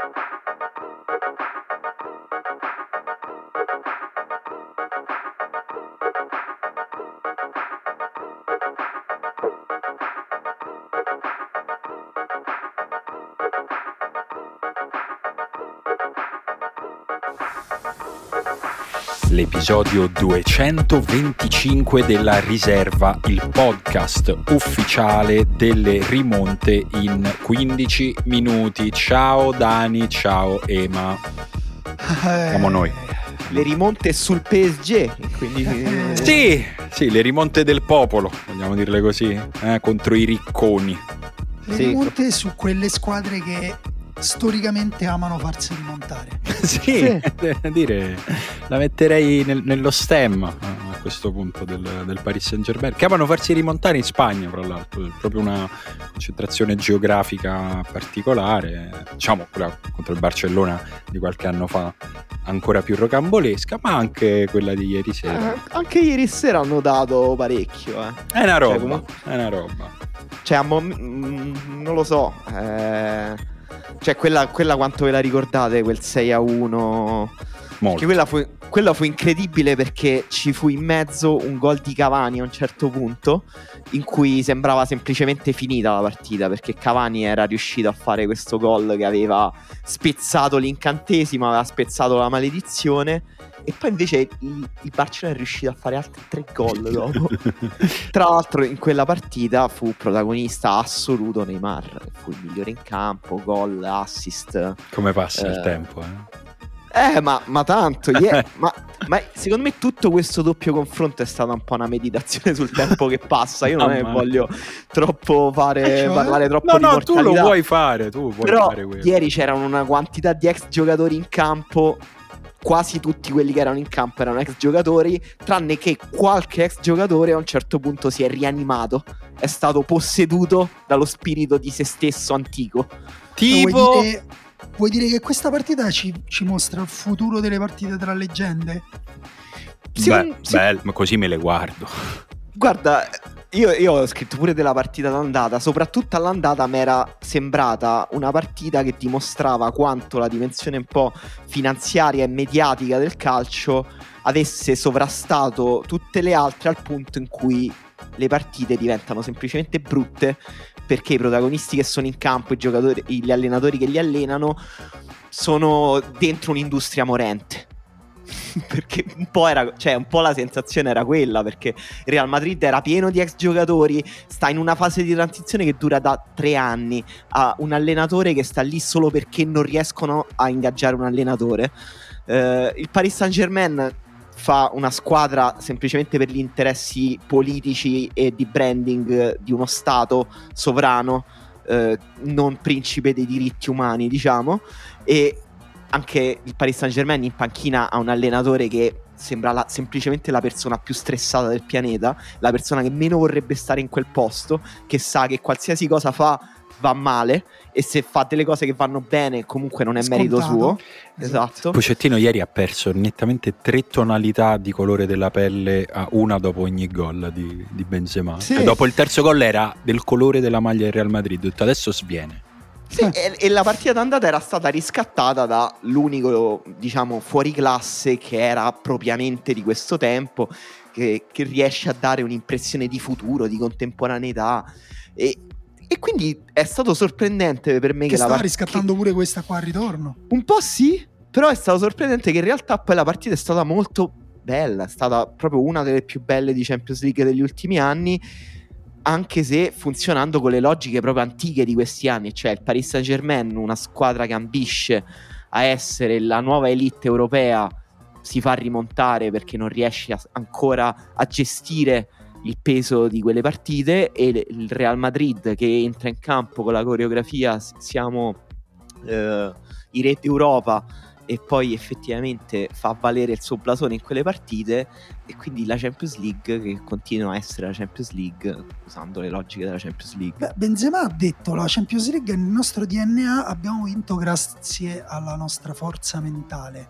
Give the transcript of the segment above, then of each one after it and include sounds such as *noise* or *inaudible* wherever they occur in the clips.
thank you l'episodio 225 della Riserva, il podcast ufficiale delle rimonte in 15 minuti. Ciao Dani, ciao Ema. Siamo noi. Le rimonte sul PSG, quindi... sì, sì, le rimonte del popolo, vogliamo dirle così, eh, contro i ricconi. Le sì. rimonte su quelle squadre che storicamente amano farsi rimontare. *laughs* sì, sì. dire, la metterei nel, nello stem a questo punto del, del, Paris Saint Germain, che amano farsi rimontare in Spagna, tra l'altro, è proprio una concentrazione geografica particolare, diciamo quella contro il Barcellona di qualche anno fa ancora più rocambolesca, ma anche quella di ieri sera. Eh, anche ieri sera hanno dato parecchio. Eh. È una roba, cioè, comunque... è una roba. Cioè, mo- mm, non lo so. Eh cioè, quella, quella quanto ve la ricordate? Quel 6 a 1. Molto. Quella fu, quella fu incredibile perché ci fu in mezzo un gol di Cavani a un certo punto in cui sembrava semplicemente finita la partita perché Cavani era riuscito a fare questo gol che aveva spezzato l'incantesimo, aveva spezzato la maledizione e poi invece il, il Barcellona è riuscito a fare altri tre gol dopo. *laughs* Tra l'altro in quella partita fu protagonista assoluto Neymar, fu il migliore in campo, gol, assist. Come passa eh, il tempo, eh? Eh, ma, ma tanto, yeah. *laughs* ma, ma, secondo me tutto questo doppio confronto è stata un po' una meditazione sul tempo che passa. Io non oh, voglio troppo fare, eh, cioè? parlare troppo no, di No, tu lo vuoi fare, tu vuoi Però fare quello. ieri c'erano una quantità di ex giocatori in campo quasi tutti quelli che erano in campo erano ex giocatori, tranne che qualche ex giocatore a un certo punto si è rianimato, è stato posseduto dallo spirito di se stesso antico. Tipo... Dire, vuoi dire che questa partita ci, ci, mostra il futuro delle partite tra leggende? Sì, Beh, sì. Beh, ma così me le guardo. Guarda, io, io, ho scritto pure della partita d'andata, soprattutto all'andata mi era sembrata una partita che dimostrava quanto la dimensione un po' finanziaria e mediatica del calcio avesse sovrastato tutte le altre al punto in cui le partite diventano semplicemente brutte perché i protagonisti che sono in campo, gli allenatori che li allenano sono dentro un'industria morente *laughs* perché un po', era, cioè, un po' la sensazione era quella, perché Real Madrid era pieno di ex giocatori, sta in una fase di transizione che dura da tre anni, ha un allenatore che sta lì solo perché non riescono a ingaggiare un allenatore. Uh, il Paris Saint Germain fa una squadra semplicemente per gli interessi politici e di branding di uno Stato sovrano, uh, non principe dei diritti umani, diciamo, e anche il Paris Saint Germain in panchina ha un allenatore che sembra la, semplicemente la persona più stressata del pianeta, la persona che meno vorrebbe stare in quel posto, che sa che qualsiasi cosa fa va male e se fa delle cose che vanno bene comunque non è Scontato. merito suo. Esatto. Pocettino ieri ha perso nettamente tre tonalità di colore della pelle a una dopo ogni gol di, di Benzema. Sì. E dopo il terzo gol era del colore della maglia del Real Madrid, adesso sviene. Sì, e, e, la partita d'andata era stata riscattata dall'unico, diciamo, fuoriclasse che era propriamente di questo tempo, che, che riesce a dare un'impressione di futuro, di contemporaneità. E, e quindi è stato sorprendente per me che, che stava la riscattando che... pure questa qua al ritorno. Un po' sì, però è stato sorprendente che in realtà poi la partita è stata molto bella, è stata proprio una delle più belle di Champions League degli ultimi anni anche se funzionando con le logiche proprio antiche di questi anni, cioè il Paris Saint Germain, una squadra che ambisce a essere la nuova elite europea, si fa rimontare perché non riesce a, ancora a gestire il peso di quelle partite e il Real Madrid che entra in campo con la coreografia siamo eh, i re d'Europa e poi effettivamente fa valere il suo blasone in quelle partite e quindi la Champions League che continua a essere la Champions League usando le logiche della Champions League. Beh, Benzema ha detto la Champions League nel nostro DNA abbiamo vinto grazie alla nostra forza mentale.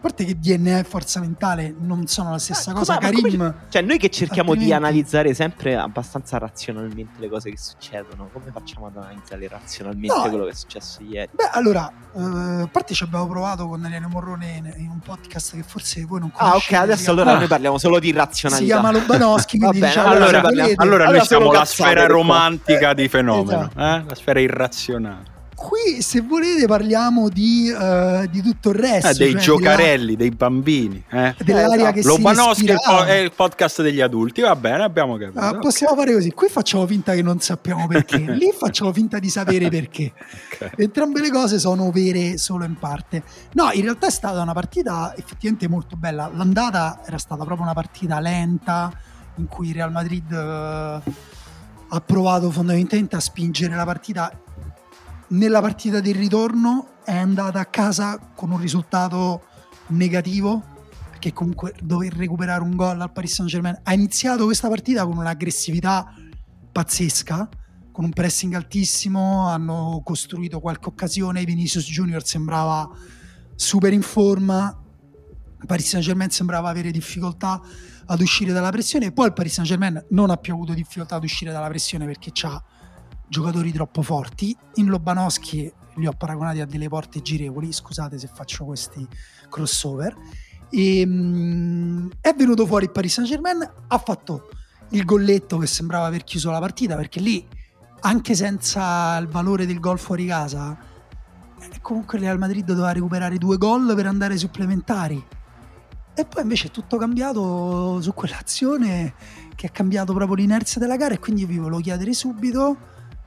Parte che DNA e forza mentale non sono la stessa Ah, cosa. come- ma Karim, come- Cioè, noi che cerchiamo di Altrimenti- analizzare sempre abbastanza razionalmente le cose che succedono, come facciamo ad analizzare razionalmente No. quello che è successo ieri? Beh, allora, eh, a parte ci abbiamo provato con Eliane Morrone in, in un podcast che forse voi non Ah, ok, conoscete. adesso si allora noi parliamo solo di Si razionalità. chiama Lobanowski, *laughs* quindi bene, diciamo, allora Allora, allora noi Allora siamo la sfera romantica di fenomeno, Esatto. eh? la sfera irrazionale. Qui, se volete, parliamo di, eh, di tutto il resto. Eh, dei cioè giocarelli, dei bambini. Eh? Della, dell'aria Eh, che Lobanowski si è il, po- respirava. è il podcast degli adulti, va bene, abbiamo capito. Ah, possiamo fare così. Qui facciamo finta che non sappiamo perché, *laughs* lì facciamo finta di sapere perché. Ok. Entrambe le cose sono vere solo in parte. No, in realtà è stata una partita effettivamente molto bella. L'andata era stata proprio una partita lenta in cui il Real Madrid eh, ha provato fondamentalmente a spingere la partita. Nella partita del ritorno è andata a casa con un risultato negativo perché comunque dover recuperare un gol al Paris Saint Germain ha iniziato questa partita con un'aggressività pazzesca con un pressing altissimo hanno costruito qualche occasione Vinicius Junior sembrava super in forma il Paris Saint Germain sembrava avere difficoltà ad uscire dalla pressione poi il Paris Saint Germain non ha più avuto difficoltà ad uscire dalla pressione perché ha giocatori troppo forti. In Lobanowski li ho paragonati a delle porte girevoli. Scusate se faccio questi crossover. E, mm, è venuto fuori il Paris Saint Germain ha fatto il golletto che sembrava aver chiuso la partita perché lì anche senza il valore del gol fuori casa eh, comunque il Real Madrid doveva recuperare due gol per andare supplementari. E poi invece è tutto cambiato su quell'azione che ha cambiato proprio l'inerzia della gara e quindi vi volevo chiedere subito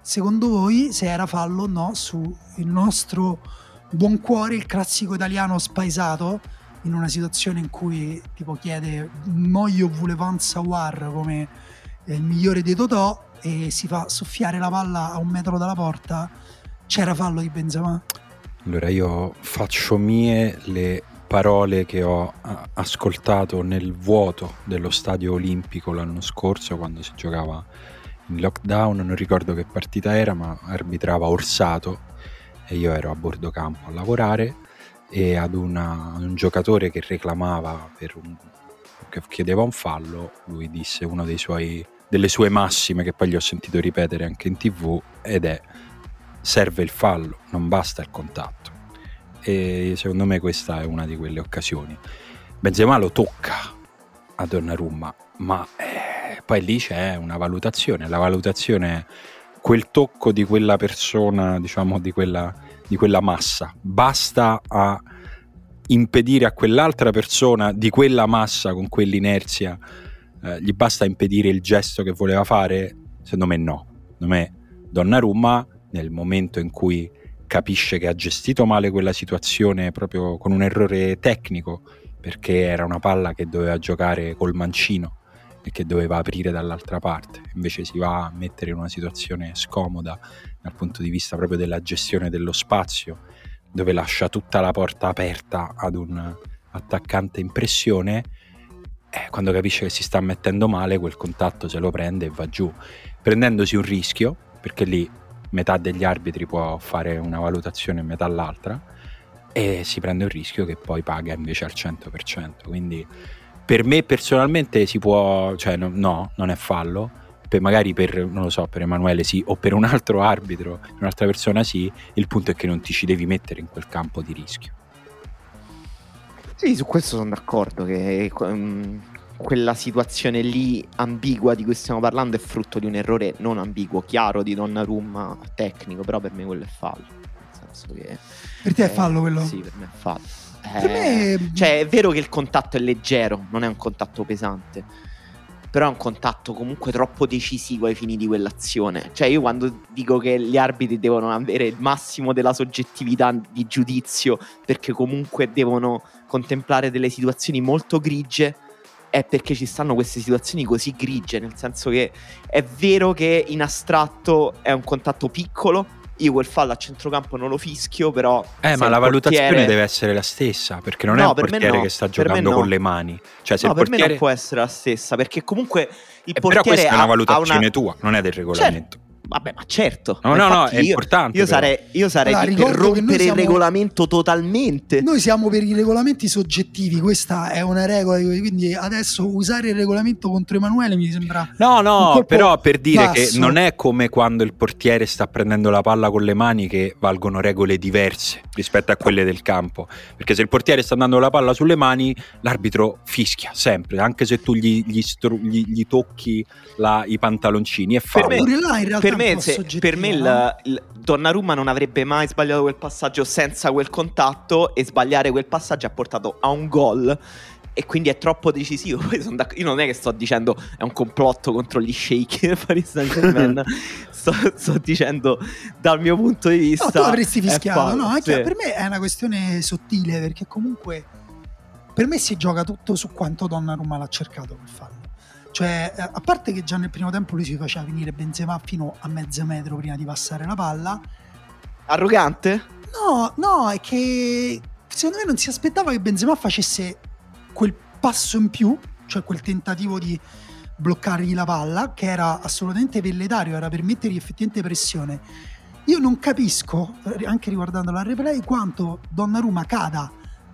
secondo voi se era fallo o no sul nostro buon cuore il classico italiano spaesato in una situazione in cui tipo chiede Moio Vulevan Sawar come eh, il migliore dei Totò e si fa soffiare la palla a un metro dalla porta c'era fallo di Benzema? Allora io faccio mie le parole che ho ascoltato nel vuoto dello stadio olimpico l'anno scorso quando si giocava in lockdown, non ricordo che partita era, ma arbitrava Orsato e io ero a bordo campo a lavorare e ad, una- un giocatore che reclamava un, che chiedeva un fallo, lui disse una suoi, delle sue massime che poi gli ho sentito ripetere anche in tv ed è serve il fallo, non basta il contatto e secondo me questa è una di quelle occasioni. Benzema lo tocca a Donnarumma, ma eh, poi lì c'è una valutazione, la valutazione è quel tocco di quella persona, diciamo di quella, di quella massa, basta a impedire a quell'altra persona di quella massa con quell'inerzia, eh, gli basta impedire il gesto che voleva fare? Secondo me no. Secondo me Donnarumma nel momento in cui capisce che ha gestito male quella situazione proprio con un errore tecnico perché era una palla che doveva giocare col mancino e che doveva aprire dall'altra parte invece si va a mettere in una situazione scomoda dal punto di vista proprio della gestione dello spazio dove lascia tutta la porta aperta ad un attaccante in pressione eh, quando capisce che si sta mettendo male quel contatto se lo prende e va giù prendendosi un rischio perché lì metà degli arbitri può fare una valutazione e metà l'altra e si prende un rischio che poi paga invece al 100%. Quindi per me personalmente si può, cioè no, no, non è fallo, per, magari per, non lo so, per Emanuele sì, o per un altro arbitro, per un'altra persona sì, il punto è che non ti ci devi mettere in quel campo di rischio. Sì, su questo sono d'accordo che mm, quella situazione lì ambigua di cui stiamo parlando è frutto di un errore non ambiguo, chiaro di Donnarumma tecnico, però per me quello è fallo. Nel senso che per te è eh, fallo quello? Sì, per me è fallo. Eh, me- Cioè, è vero che il contatto è leggero, non è un contatto pesante. Però è un contatto comunque troppo decisivo ai fini di quell'azione. Cioè, io quando dico che gli arbitri devono avere il massimo della soggettività di giudizio, perché comunque devono contemplare delle situazioni molto grigie, è perché ci stanno queste situazioni così grigie. Nel senso che è vero che in astratto è un contatto piccolo. Io quel fallo a centrocampo non lo fischio, però. Eh, ma la valutazione portiere- deve essere la stessa, perché non è No, un per me portiere no, che sta giocando no. con le mani. Cioè, se No, il per me portiere... non può essere la stessa, perché comunque il Eh, però portiere questa è una valutazione una- tua, non è del regolamento. Vabbè, ma certo. No, Ma no, no, è io, importante. Io però. sarei, io sarei Allora, per che rompere siamo- il regolamento totalmente. Noi siamo per i regolamenti soggettivi, questa è una regola, quindi adesso usare il regolamento contro Emanuele mi sembra... No, no, però per dire che basso. non è come quando il portiere sta prendendo la palla con le mani che valgono regole diverse rispetto a quelle del campo. Perché se il portiere sta andando la palla sulle mani, l'arbitro fischia sempre, anche se tu gli, gli stru- gli- gli tocchi la- i pantaloncini. È Per fallo. me- Pure là in realtà per me, se- per me il, il Donnarumma non avrebbe mai sbagliato quel passaggio senza quel contatto e sbagliare quel passaggio ha portato a un gol e quindi è troppo decisivo. *laughs* Io non è che sto dicendo è un complotto contro gli shake *laughs* Paris Saint Germain, *laughs* sto, sto dicendo dal mio punto di vista. No, tu avresti fischiato, no? È sì. Per me è una questione sottile perché comunque per me si gioca tutto su quanto Donnarumma l'ha cercato per farlo. Cioè, eh, a parte che già nel primo tempo lui si faceva venire Benzema fino a mezzo metro prima di passare la palla. Arrogante? No, no, è che secondo me non si aspettava che Benzema facesse quel passo in più, cioè quel tentativo di bloccargli la palla, che era assolutamente velletario, era per mettergli effettivamente pressione. Io non capisco, eh, anche riguardando la replay, quanto Donnarumma cada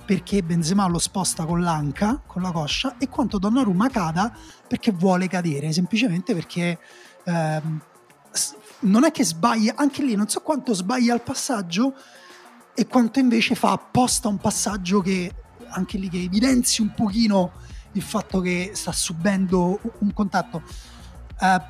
perché Benzema lo sposta con l'anca, con la coscia, e quanto Donnarumma cada perché vuole cadere, semplicemente perché ehm, non è che sbaglia, anche lì non so quanto sbaglia il passaggio e quanto invece fa apposta un passaggio che anche lì che evidenzi un pochino il fatto che sta subendo un contatto. Eh,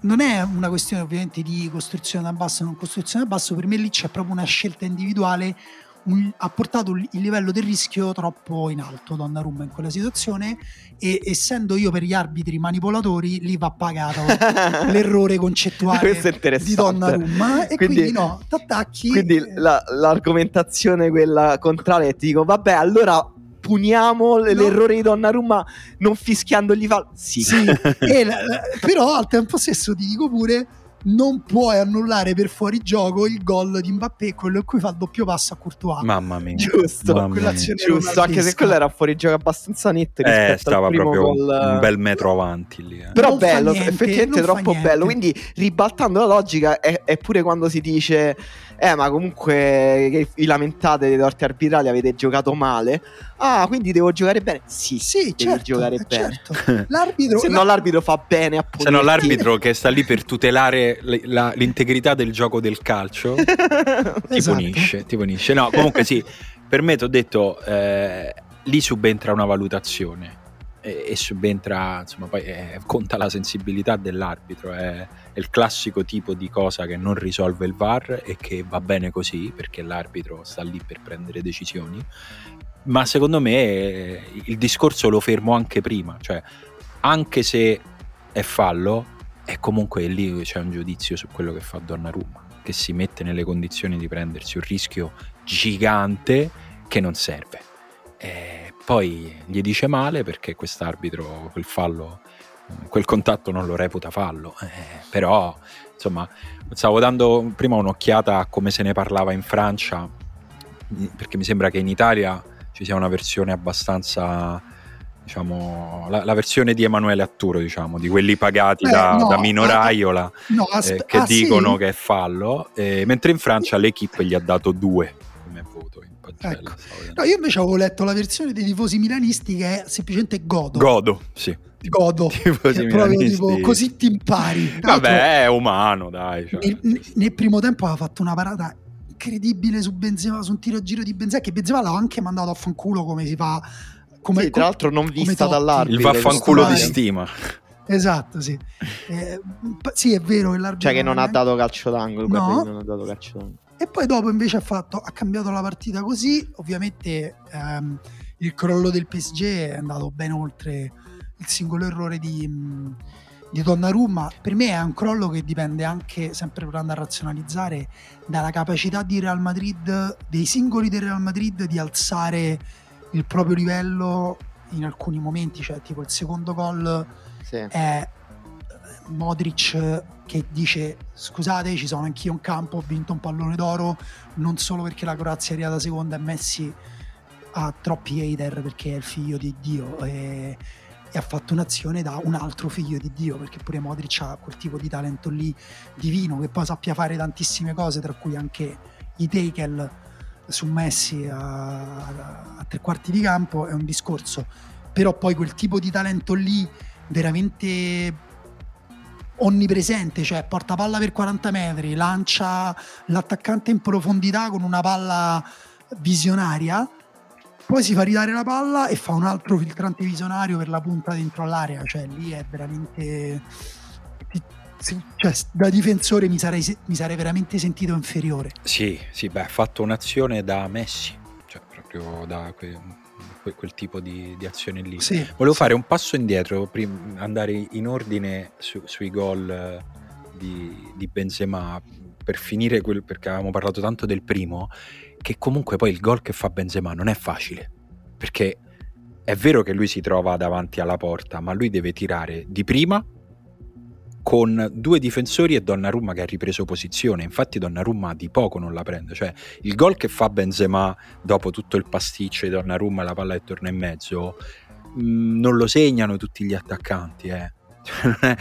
non è una questione ovviamente di costruzione da basso o non costruzione da basso, per me lì c'è proprio una scelta individuale, un- ha portato il livello del rischio troppo in alto Donnarumma in quella situazione e essendo io per gli arbitri manipolatori lì va pagato *laughs* l'errore concettuale di. Donnarumma e quindi, Quindi- no, t'attacchi Quindi eh, la- l'argomentazione quella contraria è ti dico, vabbè, allora puniamo l- No. l'errore di Donnarumma non fischiandogli fallo. Sì. Sì, *laughs* e la- però al tempo stesso ti dico pure non puoi annullare per fuorigioco il gol di Mbappé, quello in cui fa il doppio passo a Courtois. Mamma mia. Giusto. Mamma mia. Giusto, anche se quello era fuori gioco abbastanza netto rispetto Eh, stava al primo proprio gol. un bel metro avanti lì. eh. Però Non bello, niente, effettivamente troppo bello. Quindi ribaltando la logica è, è pure quando si dice eh ma comunque vi lamentate dei torti arbitrali avete giocato male. Ah, quindi devo giocare bene? Sì, Sì, devi certo, giocare eh, bene. certo. L'arbitro, *laughs* Se no l'arbitro fa bene appunto. Se no l'arbitro che sta lì per tutelare le- la- l'integrità del gioco del calcio *laughs* ti Esatto. punisce, ti punisce. No, comunque sì, per me ti ho detto, eh, lì subentra una valutazione e, e subentra, insomma, poi eh, conta la sensibilità dell'arbitro, è, è il classico tipo di cosa che non risolve il VAR e che va bene così perché l'arbitro sta lì per prendere decisioni. Ma secondo me eh, il discorso lo fermo anche prima, cioè anche se è fallo, è comunque lì c'è un giudizio su quello che fa Donnarumma, che si mette nelle condizioni di prendersi un rischio gigante che non serve. E poi gli dice male perché quest'arbitro quel fallo, quel contatto non lo reputa fallo, Eh, però insomma stavo dando prima un'occhiata a come se ne parlava in Francia, perché mi sembra che in Italia ci sia una versione abbastanza diciamo la, la versione di Emanuele Atturo diciamo di quelli pagati Beh, da, no, da Minoraiola no, eh, aspe- che ah, dicono sì? che è fallo eh, mentre in Francia l'equipe gli ha dato due come voto Ecco. No, io invece avevo letto la versione dei tifosi milanisti che è semplicemente godo. godo sì godo. *laughs* Tifosi proprio milanisti. tipo così ti impari. Vabbè è umano dai cioè. nel, nel- primo tempo aveva fatto una parata incredibile su Benzema, su un tiro a giro di Benzema che Benzema l'ha anche mandato a fanculo come si fa come, Sì, tra l'altro non vista dall'arbitro. il vaffanculo di stima Esatto, sì. Eh, sì, è vero che l'arbitro Cioè che non ha dato calcio d'angolo. No. non ha dato calcio d'angolo. E poi dopo invece ha, fatto, ha cambiato la partita così, ovviamente ehm, il crollo del PSG è andato ben oltre il singolo errore di, di Donnarumma. Per me è un crollo che dipende anche, sempre provando a razionalizzare, dalla capacità di Real Madrid, dei singoli del Real Madrid di alzare il proprio livello in alcuni momenti, cioè tipo il secondo gol Sì. è Modric che dice scusate ci sono anch'io in campo ho vinto un pallone d'oro non solo perché la Croazia è arrivata seconda e Messi ha troppi hater perché è il figlio di Dio e e ha fatto un'azione da un altro figlio di Dio, perché pure Modric ha quel tipo di talento lì divino, che poi sappia fare tantissime cose, tra cui anche i tackle su Messi a, a tre quarti di campo, è un discorso, però poi quel tipo di talento lì veramente onnipresente, cioè porta palla per 40 metri, lancia l'attaccante in profondità con una palla visionaria poi si fa ridare la palla e fa un altro filtrante visionario per la punta dentro all'area, cioè lì è veramente... Cioè, da difensore mi sarei, mi sarei veramente sentito inferiore. Sì, sì, beh, ha fatto un'azione da Messi, cioè proprio da que, que, quel tipo di, di azione lì. Sì, Volevo sì. fare un passo indietro, prima, andare in ordine su, sui gol di, di Benzema per finire quel, perché avevamo parlato tanto del primo che comunque poi il gol che fa Benzema non è facile, perché è vero che lui si trova davanti alla porta, ma lui deve tirare di prima con due difensori e Donnarumma che ha ripreso posizione. Infatti Donnarumma di poco non la prende, cioè il gol che fa Benzema dopo tutto il pasticcio di Donnarumma la palla che torna in mezzo mh, non lo segnano tutti gli attaccanti, eh. *laughs*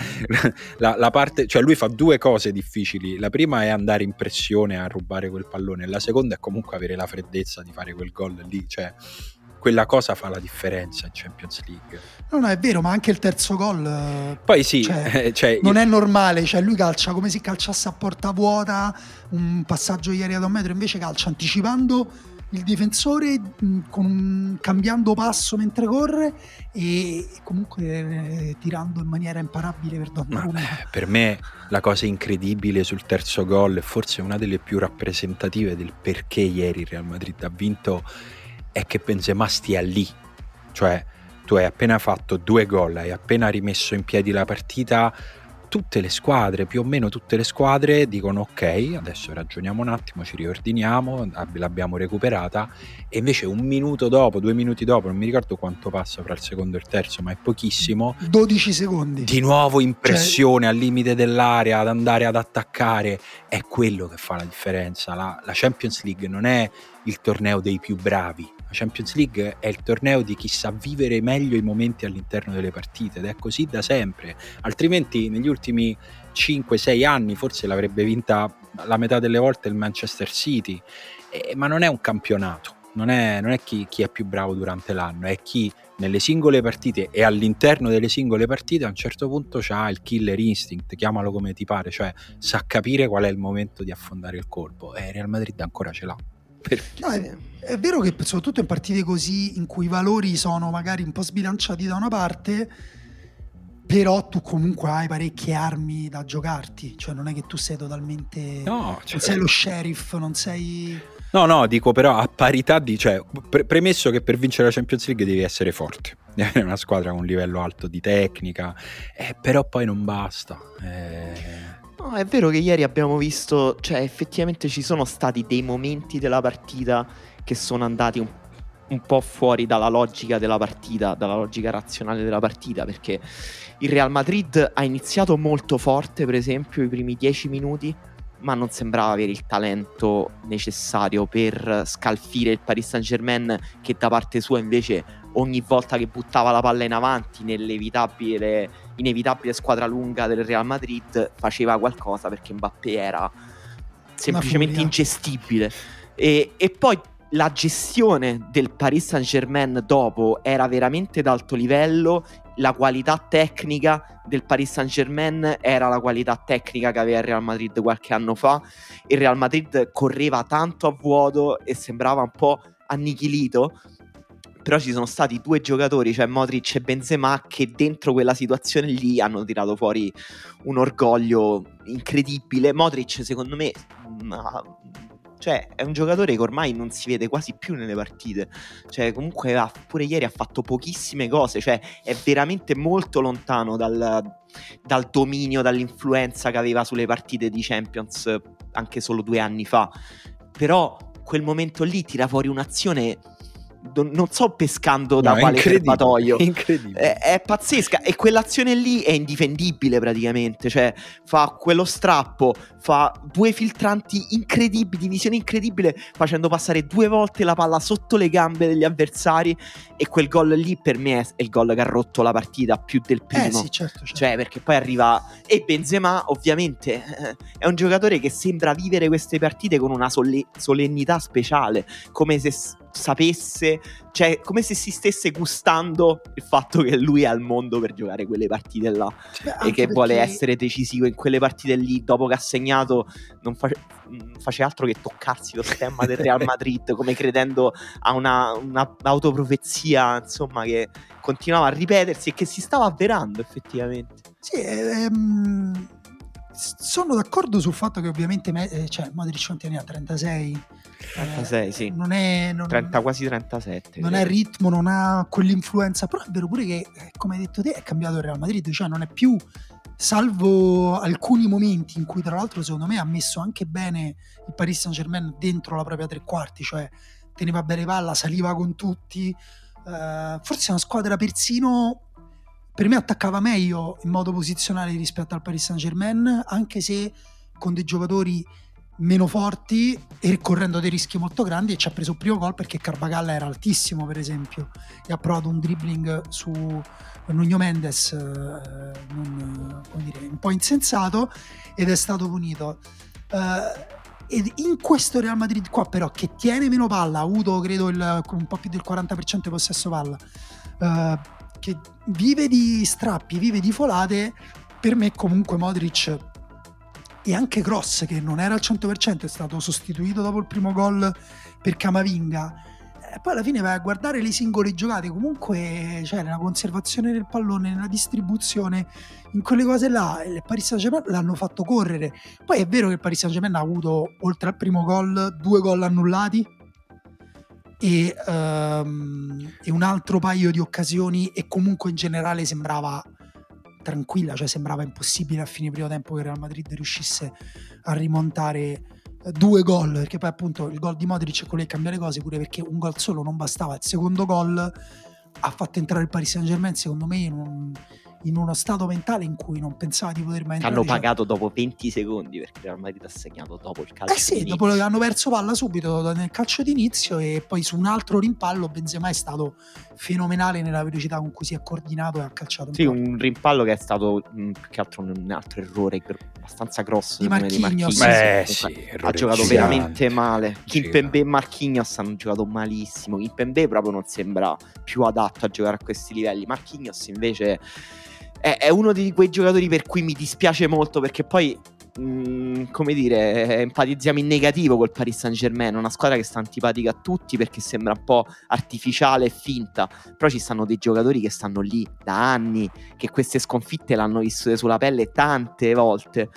la, la, parte, cioè lui fa due cose difficili. La prima è andare in pressione a rubare quel pallone, la seconda è comunque avere la freddezza di fare quel gol lì. Cioè, quella cosa fa la differenza in Champions League. No, no, è vero, ma anche il terzo gol. Poi sì, cioè, *laughs* cioè, non è normale. Cioè, lui calcia come se calciasse a porta vuota, un passaggio ieri da un metro, invece calcia anticipando il difensore con, cambiando passo mentre corre e comunque eh, tirando in maniera imparabile per Donnarumma. Per me la cosa incredibile sul terzo gol forse una delle più rappresentative del perché ieri il Real Madrid ha vinto è che Benzema stia lì. Cioè tu hai appena fatto due gol, hai appena rimesso in piedi la partita tutte le squadre, più o meno tutte le squadre dicono ok, adesso ragioniamo un attimo, ci riordiniamo, l'abbiamo recuperata e invece un minuto dopo, due minuti dopo, non mi ricordo quanto passa fra il secondo e il terzo, ma è pochissimo. 12 secondi. Di nuovo in pressione cioè... al limite dell'area, ad andare ad attaccare, è quello che fa la differenza. La, la Champions League non è il torneo dei più bravi, la Champions League è il torneo di chi sa vivere meglio i momenti all'interno delle partite ed è così da sempre. Altrimenti negli ultimi 5-6 anni forse l'avrebbe vinta la metà delle volte il Manchester City, eh, ma non è un campionato. Non è, non è chi, chi, è più bravo durante l'anno, è chi nelle singole partite e all'interno delle singole partite a un certo punto ha il killer instinct, chiamalo come ti pare, cioè sa capire qual è il momento di affondare il colpo e Real Madrid ancora ce l'ha. No, è, è, vero che soprattutto in partite così in cui i valori sono magari un po' sbilanciati da una parte, però tu comunque hai parecchie armi da giocarti, cioè non è che tu sei totalmente... No, cioè... non sei lo sheriff, non sei... No, no, dico però a parità di... cioè pre- premesso che per vincere la Champions League devi essere forte, *laughs* devi avere una squadra con un livello alto di tecnica, eh, però poi non basta. Eh... No, è vero che ieri abbiamo visto, cioè effettivamente ci sono stati dei momenti della partita che sono andati un, un, po' fuori dalla logica della partita, dalla logica razionale della partita, perché il Real Madrid ha iniziato molto forte, per esempio, i primi dieci minuti, ma non sembrava avere il talento necessario per scalfire il Paris Saint-Germain che da parte sua invece ogni volta che buttava la palla in avanti nell'inevitabile inevitabile squadra lunga del Real Madrid faceva qualcosa perché Mbappé era semplicemente ingestibile. E, e poi la gestione del Paris Saint Germain dopo era veramente d'alto livello la qualità tecnica del Paris Saint Germain era la qualità tecnica che aveva il Real Madrid qualche anno fa. Il Real Madrid correva tanto a vuoto e sembrava un po' annichilito però ci sono stati due giocatori, cioè Modric e Benzema, che dentro quella situazione lì hanno tirato fuori un orgoglio incredibile. Modric, secondo me, cioè, è un giocatore che ormai non si vede quasi più nelle partite. Cioè, comunque, ha, pure ieri ha fatto pochissime cose. Cioè, è veramente molto lontano dal, dal dominio, dall'influenza che aveva sulle partite di Champions anche solo due anni fa. Però quel momento lì tira fuori un'azione non so pescando da no, quale serbatoio. *laughs* Incredibile. È, è, pazzesca. E quell'azione lì è indifendibile praticamente. Cioè, fa quello strappo, fa due filtranti incredibili, divisione incredibile, facendo passare due volte la palla sotto le gambe degli avversari. E quel gol lì per me è, il gol che ha rotto la partita più del primo. Eh sì, certo, certo. Cioè, perché poi arriva. E Benzema, ovviamente, eh, *laughs* è un giocatore che sembra vivere queste partite con una solle- solennità speciale. Come se sapesse, cioè come se si stesse gustando il fatto che lui è al mondo per giocare quelle partite là. Beh, e che perché... vuole essere decisivo in quelle partite lì dopo che ha segnato non fa- face altro che toccarsi lo stemma del Real *laughs* Madrid come credendo a una, una autoprofezia insomma che continuava a ripetersi e che si stava avverando effettivamente. Sì ehm, sono d'accordo sul fatto che ovviamente eh, cioè, Modric quanti anni ha 36 36, eh, sì. Non è, non, 30, quasi 37. Non ha ritmo, non ha quell'influenza. Però è vero pure che, eh, come hai detto te, è cambiato il Real Madrid. Cioè, non è più, salvo alcuni momenti in cui, tra l'altro, secondo me ha messo anche bene il Paris Saint Germain dentro la propria tre quarti. Cioè, teneva bene palla, saliva con tutti. Uh, forse è una squadra persino per me attaccava meglio in modo posizionale rispetto al Paris Saint Germain, anche se con dei giocatori meno forti e correndo dei rischi molto grandi e ci ha preso il primo gol perché Carbagalla era altissimo per esempio e ha provato un dribbling su Nuno Mendes eh, non, dire, un po' insensato ed è stato punito. Eh, ed in questo Real Madrid qua però che tiene meno palla ha avuto credo il, un po' più del 40% di possesso palla eh, che vive di strappi vive di folate per me comunque Modric e anche Cross che non era al 100% è stato sostituito dopo il primo gol per Camavinga. E poi alla fine vai a guardare le singole giocate comunque cioè, nella conservazione del pallone nella distribuzione in quelle cose là il Paris Saint-Germain l'hanno fatto correre. Poi è vero che il Paris Saint-Germain ha avuto oltre al primo gol due gol annullati e, um, e un altro paio di occasioni e comunque in generale sembrava tranquilla, cioè sembrava impossibile a fine primo tempo che Real Madrid riuscisse a rimontare eh, due gol, perché poi appunto il gol di Modric è quello che cambia le cose, pure perché un gol solo non bastava, il secondo gol ha fatto entrare il Paris Saint Germain secondo me in un, in uno stato mentale in cui non pensava di poter mai entrare. Hanno pagato dopo 20 secondi perché Real Madrid ha segnato dopo il calcio. Eh sì, dopo che hanno perso palla subito nel calcio d'inizio e poi su un altro rimpallo Benzema è stato fenomenale nella velocità con cui si è coordinato e ha calciato. Sì, un rimpallo che è stato mh, più che altro un altro errore abbastanza grosso di Marquinhos. Beh, sì, ha giocato veramente male. Kimpembe e Marquinhos hanno giocato malissimo. Kimpembe proprio non sembra più adatto a giocare a questi livelli. Marquinhos invece è, è uno di quei giocatori per cui mi dispiace molto perché poi Mm, come dire, empatizziamo in negativo col Paris Saint Germain, una squadra che sta antipatica a tutti perché sembra un po' artificiale e finta, però ci stanno dei giocatori che stanno lì da anni, che queste sconfitte l'hanno vissute sulla pelle tante volte,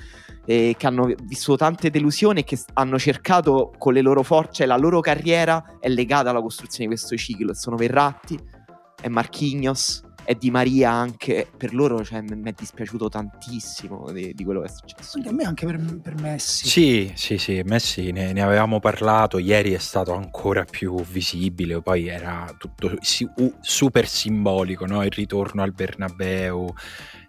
e che hanno vissuto tante delusioni e che hanno cercato con le loro forze, la loro carriera è legata alla costruzione di questo ciclo, sono Verratti e Marquinhos e Di Maria anche per loro cioè, mi è dispiaciuto tantissimo di, di, quello che è successo anche a me anche per, per Messi sì sì sì Messi ne, ne, avevamo parlato ieri è stato ancora più visibile poi era tutto si, super simbolico no? il ritorno al Bernabeu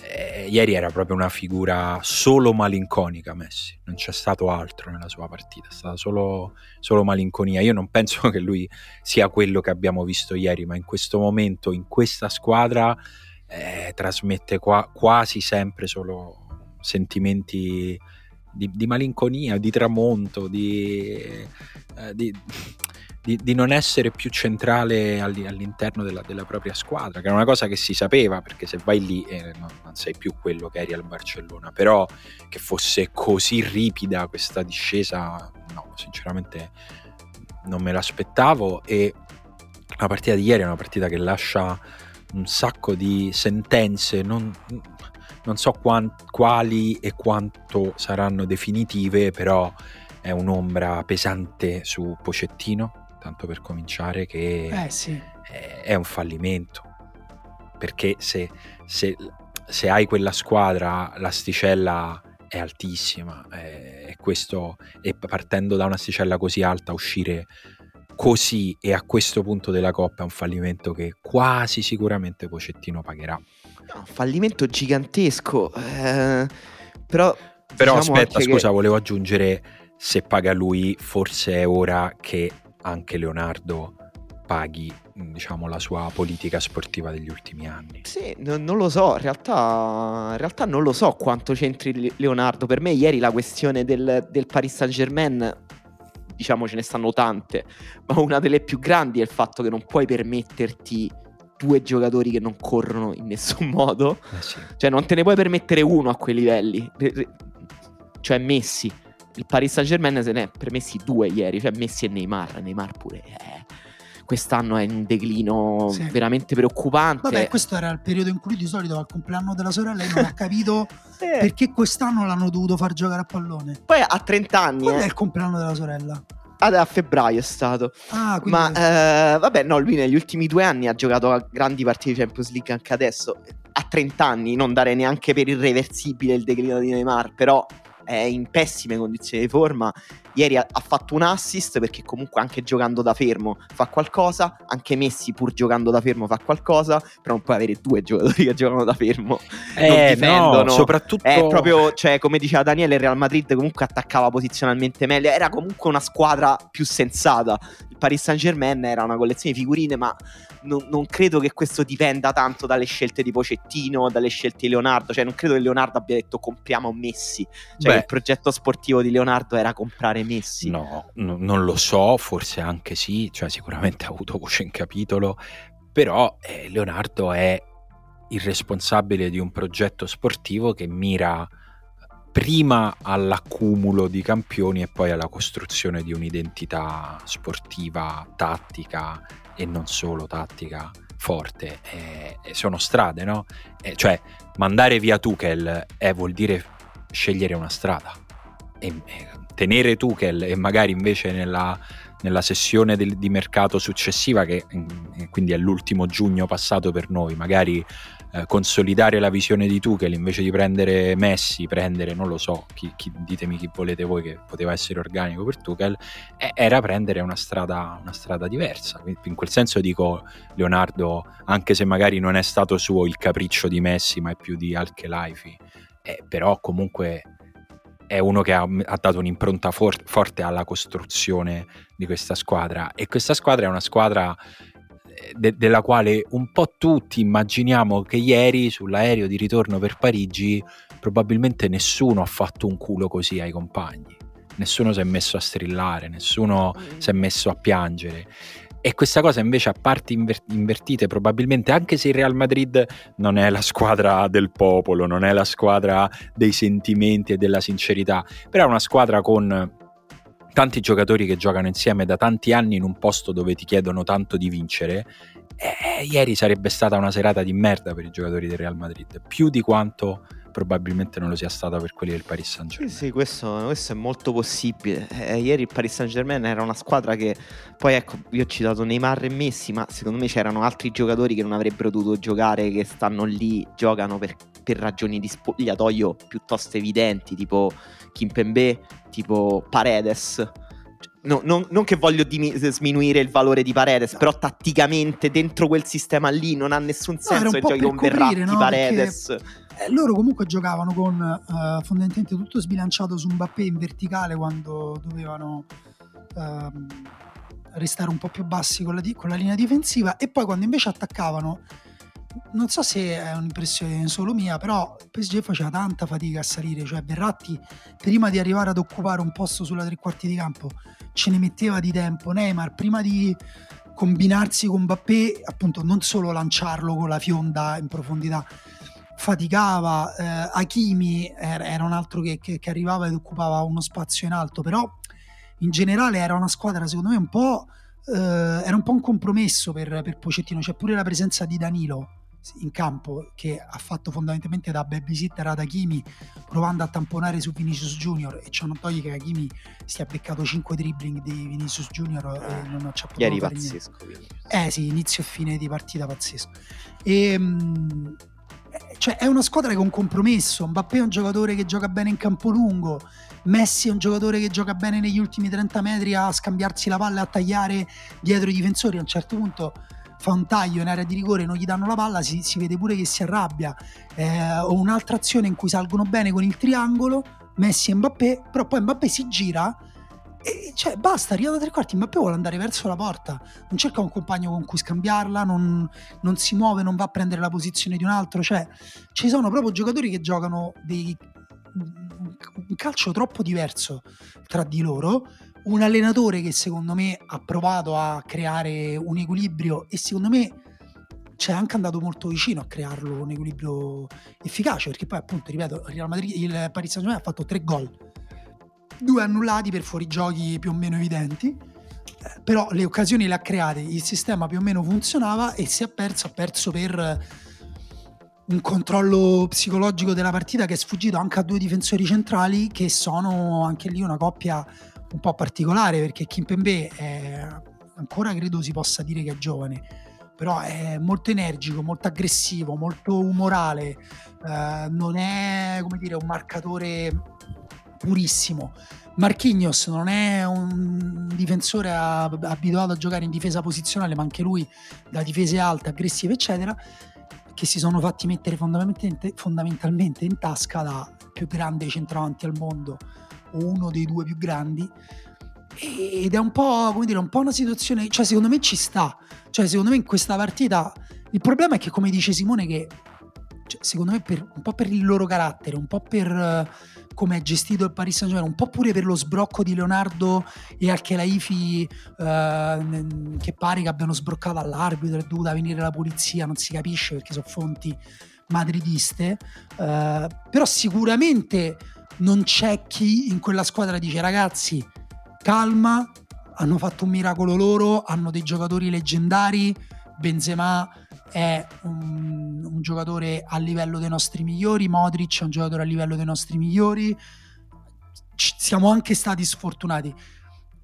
eh, ieri era proprio una figura solo malinconica Messi, non c'è stato altro nella sua partita, è stata solo, solo, malinconia. Io non penso che lui sia quello che abbiamo visto ieri, ma in questo momento, in questa squadra, eh, trasmette qua, quasi sempre solo sentimenti di, di malinconia, di tramonto, di, eh, di di, di, non essere più centrale all'interno della, della, propria squadra, che è una cosa che si sapeva, perché se vai lì eh, non, non, sei più quello che eri al Barcellona, però che fosse così ripida questa discesa, no, sinceramente non me l'aspettavo. E la partita di ieri è una partita che lascia un sacco di sentenze, non, non so quant, quali e quanto saranno definitive, però è un'ombra pesante su Pocettino tanto per cominciare, che eh, sì. è, un fallimento. Perché se, se, se, hai quella squadra, l'asticella è altissima. E, questo, e partendo da un'asticella così alta, uscire così e a questo punto della Coppa è un fallimento che quasi sicuramente Pocettino pagherà. No, un fallimento gigantesco, eh, però... Però diciamo aspetta, scusa, che- volevo aggiungere, se paga lui, forse è ora che anche Leonardo paghi, diciamo, la sua politica sportiva degli ultimi anni. Sì, no- non lo so, in realtà, in realtà non lo so quanto c'entri Le- Leonardo. Per me ieri la questione del, del Paris Saint Germain, diciamo ce ne stanno tante, ma una delle più grandi è il fatto che non puoi permetterti due giocatori che non corrono in nessun modo. Eh sì. Cioè non te ne puoi permettere uno a quei livelli. Cioè Messi. Il Paris Saint Germain se ne è permessi due ieri, cioè Messi e Neymar. Neymar pure... eh, Quest'anno è in un declino Sì. veramente preoccupante. Vabbè, questo era il periodo in cui di solito al compleanno della sorella non ho capito *laughs* Eh. perché quest'anno l'hanno dovuto far giocare a pallone. Poi a 30 anni, Quando è eh, il compleanno della sorella? ad- a febbraio è stato. Ah, Ma eh, vabbè, no, lui negli ultimi due anni ha giocato a grandi partite di Champions League anche adesso. A 30 anni, non dare neanche per irreversibile il declino di Neymar, però è in pessime condizioni di forma. Ieri ha, ha fatto un assist perché comunque anche giocando da fermo fa qualcosa, anche Messi pur giocando da fermo fa qualcosa, però non puoi avere due giocatori *laughs* che giocano da fermo. non Eh, difendono. no, soprattutto... È proprio, cioè, come diceva Daniele, il Real Madrid comunque attaccava posizionalmente meglio. Era comunque una squadra più sensata. Il Paris Saint Germain era una collezione di figurine, ma non, non credo che questo dipenda tanto dalle scelte di Pocettino, dalle scelte di Leonardo. Cioè, non credo che Leonardo abbia detto compriamo Messi. Cioè, Beh. il progetto sportivo di Leonardo era comprare Messi. No, no, non lo so, forse anche sì, cioè sicuramente *laughs* ha avuto voce in capitolo, però eh, Leonardo è il responsabile di un progetto sportivo che mira prima all'accumulo di campioni e poi alla costruzione di un'identità sportiva, tattica e non solo tattica forte. Eh, e sono strade, no? Eh, cioè, mandare via Tuchel eh, vuol dire scegliere una strada. E, e tenere Tuchel e magari invece nella, nella sessione del- di mercato successiva, che mm, quindi è l'ultimo giugno passato per noi, magari eh, consolidare la visione di Tuchel invece di prendere Messi, prendere, non lo so, chi- chi- ditemi chi volete voi che poteva essere organico per Tuchel, eh, era prendere una strada, una strada diversa. In quel senso dico, Leonardo, anche se magari non è stato suo il capriccio di Messi, ma è più di Al-Khelaifi, eh, però comunque è uno che ha, ha dato un'impronta for- forte alla costruzione di questa squadra. E questa squadra è una squadra eh, de- della quale un po' tutti immaginiamo che ieri sull'aereo di ritorno per Parigi probabilmente nessuno ha fatto un culo così ai compagni. Nessuno si è messo a strillare nessuno si è messo a piangere e questa cosa invece a parti inver- invertite probabilmente anche se il Real Madrid non è la squadra del popolo, non è la squadra dei sentimenti e della sincerità, però è una squadra con tanti giocatori che giocano insieme da tanti anni in un posto dove ti chiedono tanto di vincere. E ieri sarebbe stata una serata di merda per i giocatori del Real Madrid, più di quanto probabilmente non lo sia stata per quelli del Paris Saint Sì, Germain. sì, questo, questo è molto possibile. Eh, ieri il Paris Saint Germain era una squadra che poi ecco, io ho citato Neymar e Messi, ma secondo me c'erano altri giocatori che non avrebbero dovuto giocare, che stanno lì, giocano per, per ragioni di spogliatoio piuttosto evidenti, tipo Kimpembe, tipo Paredes. No, non, non che voglio dimi- sminuire il valore di Paredes, però tatticamente dentro quel sistema lì non ha nessun senso un che giochi con Verratti, coprire, no? Paredes. Eh, loro comunque giocavano con eh, fondamentalmente tutto sbilanciato su Mbappé in verticale quando dovevano ehm, restare un po' più bassi con la, di- con la linea difensiva e poi quando invece attaccavano non so se è un'impressione solo mia però PSG faceva tanta fatica a salire cioè Verratti prima di arrivare ad occupare un posto sulla tre quarti di campo ce ne metteva di tempo Neymar prima di combinarsi con Mbappé appunto non solo lanciarlo con la fionda in profondità faticava, eh, Hakimi era, era un altro che, che- che arrivava ed occupava uno spazio in alto, però in generale era una squadra secondo me un po', eh, era un po' un compromesso per, per Pocettino, c'è pure la presenza di Danilo in campo che ha fatto fondamentalmente da babysitter ad Hakimi provando a tamponare su Vinicius Junior e ciò non toglie che Hakimi si è beccato 5 dribbling di Vinicius Junior e non ci ha potuto Ieri niente. pazzesco. quindi. Eh sì, inizio e fine di partita pazzesco. E, eh, cioè è una squadra che è un compromesso. Mbappé è un giocatore che gioca bene in campo lungo, Messi è un giocatore che gioca bene negli ultimi 30 metri a scambiarsi la palla e a tagliare dietro i difensori. A un certo punto fa un taglio in area di rigore, non gli danno la palla, si, si vede pure che si arrabbia. Eh, o un'altra azione in cui salgono bene con il triangolo, Messi e Mbappé, però poi Mbappé si gira e cioè basta, arriva da tre quarti, Mbappé vuole andare verso la porta, non cerca un compagno con cui scambiarla, non, non, si muove, non va a prendere la posizione di un altro, cioè ci sono proprio giocatori che giocano dei, un calcio troppo diverso tra di loro, un allenatore che secondo me ha provato a creare un equilibrio e secondo me c'è anche andato molto vicino a crearlo un equilibrio efficace perché poi appunto ripeto il, Real Madrid, il Paris Saint Germain ha fatto tre gol due annullati per fuorigiochi più o meno evidenti. Eh, però le occasioni le ha create il sistema più o meno funzionava e si è perso ha perso per un controllo psicologico della partita che è sfuggito anche a due difensori centrali che sono anche lì una coppia un po' particolare perché Kimpembe è, ancora credo si possa dire che è giovane però è molto energico, molto aggressivo, molto umorale eh, non è come dire un marcatore purissimo. Marquinhos non è un difensore abituato a giocare in difesa posizionale ma anche lui da difese alte, aggressive eccetera che si sono fatti mettere fondamentalmente, fondamentalmente in tasca da più grande centravanti al mondo o uno dei due più grandi. Ed è un po' come dire un po' una situazione cioè secondo me ci sta. Cioè secondo me in questa partita il problema è che come dice Simone che cioè, secondo me per, un po' per il loro carattere un po' per uh, come è gestito il Paris Saint Germain un po' pure per lo sbrocco di Leonardo e Al-Khelaifi uh, che pare che abbiano sbroccato all'arbitro è dovuta venire la polizia non si capisce perché sono fonti madridiste uh, però sicuramente non c'è chi in quella squadra dice ragazzi calma hanno fatto un miracolo loro hanno dei giocatori leggendari Benzema è un, un, giocatore a livello dei nostri migliori, Modric è un giocatore a livello dei nostri migliori, ci, siamo anche stati sfortunati.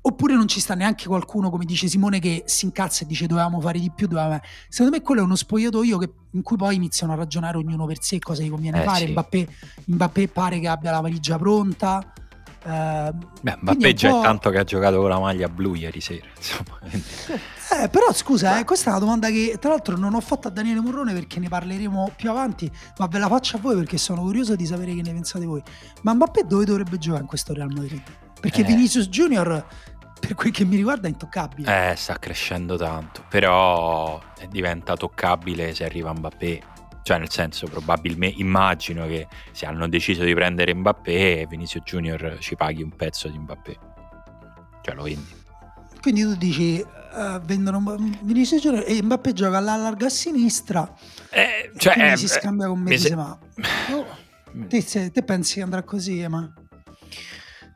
Oppure non ci sta neanche qualcuno, come dice Simone, che si incazza e dice dovevamo fare di più. Dovevamo... Secondo me quello è uno spogliatoio che, in cui poi iniziano a ragionare ognuno per sé cosa gli conviene eh, fare. Sì. Mbappé, Mbappé pare che abbia la valigia pronta. Uh, Beh, Mbappé già è tanto che ha giocato con la maglia blu ieri sera. *laughs* eh, però scusa, eh, questa è una domanda che tra l'altro non ho fatto a Daniele Morrone perché ne parleremo più avanti, ma ve la faccio a voi perché sono curioso di sapere che ne pensate voi. Ma Mbappé dove dovrebbe giocare in questo Real Madrid? Perché eh. Vinicius Junior per quel che mi riguarda è intoccabile. Eh, sta crescendo tanto, però diventa toccabile se arriva Mbappé cioè, nel senso, probabilmente immagino che se hanno deciso di prendere Mbappé, Vinicius Junior ci paghi un pezzo di Mbappé. Cioè, lo vendi. Quindi tu dici uh, vendono Vinicius Junior e Mbappé gioca alla larga a sinistra. Eh, cioè, eh, si scambia con Benzema. Se... *laughs* Oh, te, te pensi che andrà così, Ema?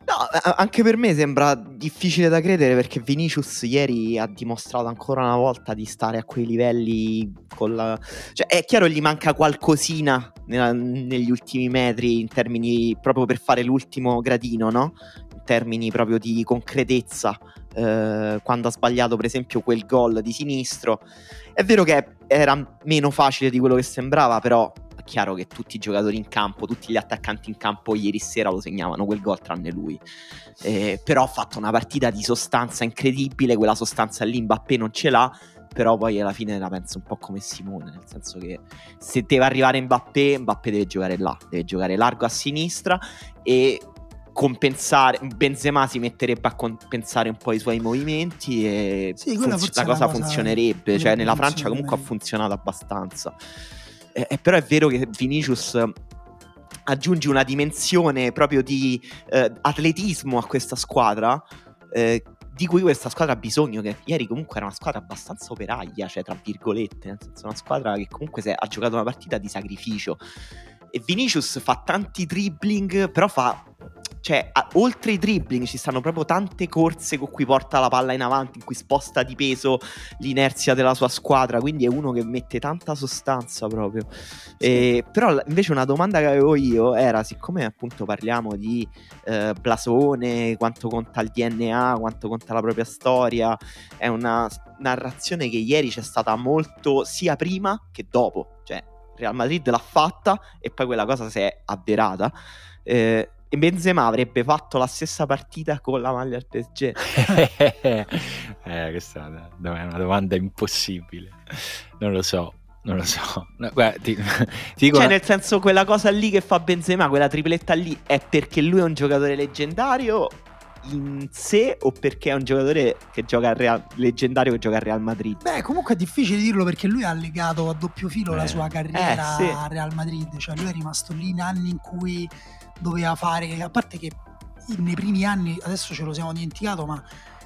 No, anche per me sembra difficile da credere perché Vinicius ieri ha dimostrato ancora una volta di stare a quei livelli con la... Cioè, è chiaro gli manca qualcosina nella, negli ultimi metri in termini proprio per fare l'ultimo gradino, no? In termini proprio di concretezza. Eh, quando ha sbagliato per esempio quel gol di sinistro. È vero che era meno facile di quello che sembrava, però chiaro che tutti i giocatori in campo, tutti gli attaccanti in campo ieri sera lo segnavano quel gol tranne lui. Eh, però ha fatto una partita di sostanza incredibile, quella sostanza lì Mbappé non ce l'ha, però poi alla fine la penso un po' come Simone, nel senso che se deve arrivare Mbappé, Mbappé deve giocare là, deve giocare largo a sinistra e compensare Benzema si metterebbe a compensare un po' i suoi movimenti e sì, funz- la cosa, cosa funzionerebbe, cioè nella Francia comunque ha funzionato abbastanza. Eh, eh, però è vero che Vinicius aggiunge una dimensione proprio di eh, atletismo a questa squadra eh, di cui questa squadra ha bisogno, che ieri comunque era una squadra abbastanza operaia, cioè tra virgolette, nel senso una squadra che comunque ha giocato una partita di sacrificio. E Vinicius fa tanti dribbling, però fa cioè, a, oltre i dribbling ci stanno proprio tante corse con cui porta la palla in avanti, in cui sposta di peso l'inerzia della sua squadra. Quindi è uno che mette tanta sostanza proprio. E, però invece una domanda che avevo io era: siccome appunto parliamo di eh, blasone, quanto conta il DNA, quanto conta la propria storia, è una narrazione che ieri c'è stata molto sia prima che dopo. Cioè, Real Madrid l'ha fatta e poi quella cosa si è avverata. Eh, e Benzema avrebbe fatto la stessa partita con la maglia del PSG. *laughs* eh, questa è una domanda impossibile. Non lo so. Non lo so. No, guarda, ti, *laughs* ti dico cioè, una... nel senso, quella cosa lì che fa Benzema, quella tripletta lì, è perché lui è un giocatore leggendario in sé o perché è un giocatore che gioca al Real, leggendario che gioca al Real Madrid? Beh, comunque è difficile dirlo perché lui ha legato a doppio filo eh. la sua carriera eh, sì. al Real Madrid, cioè lui è rimasto lì in anni in cui doveva fare, a parte che nei primi anni, adesso ce lo siamo dimenticato, ma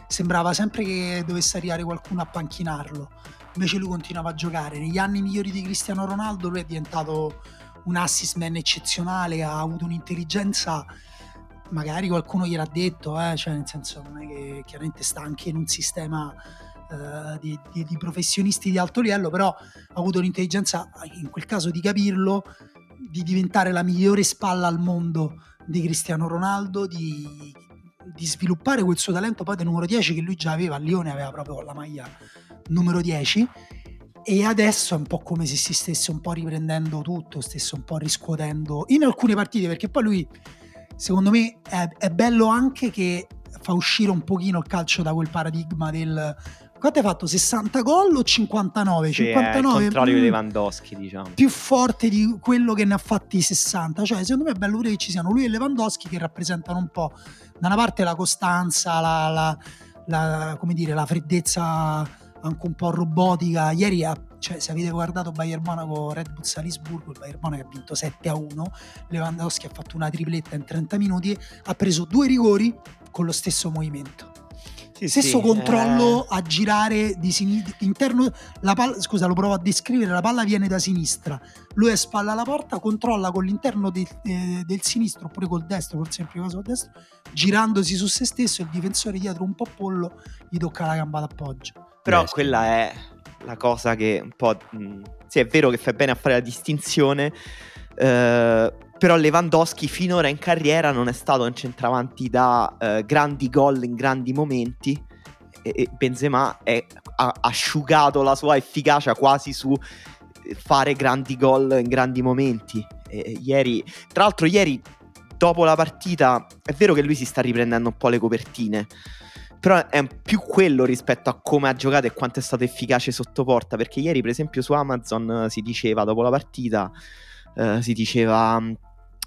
sembrava sempre che dovesse arrivare qualcuno a panchinarlo. Invece lui continuava a giocare. Negli anni migliori di Cristiano Ronaldo lui è diventato un assist man eccezionale, ha avuto un'intelligenza magari qualcuno gliel'ha detto, eh? cioè nel senso non è che chiaramente sta anche in un sistema eh, di, di, di, professionisti di alto livello, però ha avuto l'intelligenza in quel caso di capirlo, di diventare la migliore spalla al mondo di Cristiano Ronaldo, di, di sviluppare quel suo talento. Poi del numero 10 che lui già aveva, a Lione aveva proprio la maglia numero 10 e adesso è un po' come se si stesse un po' riprendendo tutto, stesse un po' riscuotendo in alcune partite perché poi lui secondo me è, è, bello anche che fa uscire un pochino il calcio da quel paradigma del quanto hai fatto? 60 gol o 59? Sì, 59 il contrario di Lewandowski, diciamo. Più forte di quello che ne ha fatti 60. Cioè, secondo me è bello pure che ci siano lui e Lewandowski che rappresentano un po' da una parte la costanza, la, la, la come dire, la freddezza anche un po' robotica. Ieri, ha, cioè, se avete guardato Bayern Monaco Red Bull Salisburgo, il Bayern Monaco ha vinto 7 a 1. Lewandowski ha fatto una tripletta in 30 minuti, ha preso due rigori con lo stesso movimento. Sì, stesso sì, controllo eh... a girare di sinistra interno la palla, scusa lo provo a descrivere la palla viene da sinistra lui è spalla alla porta controlla con l'interno de, eh, del sinistro oppure col destro forse in primo caso col destro girandosi su se stesso il difensore dietro un po' pollo gli tocca la gamba d'appoggio. Però Beh, quella è la cosa che un po'... Mh, sì, è vero che fai bene a fare la distinzione, eh, però Lewandowski finora in carriera non è stato un centravanti da eh, grandi gol in grandi momenti e, Benzema è, ha asciugato la sua efficacia quasi su fare grandi gol in grandi momenti. E, ieri, tra l'altro ieri dopo la partita è vero che lui si sta riprendendo un po' le copertine però è più quello rispetto a come ha giocato e quanto è stato efficace sotto porta. Perché ieri, per esempio, su Amazon eh, si diceva dopo la partita: eh, si diceva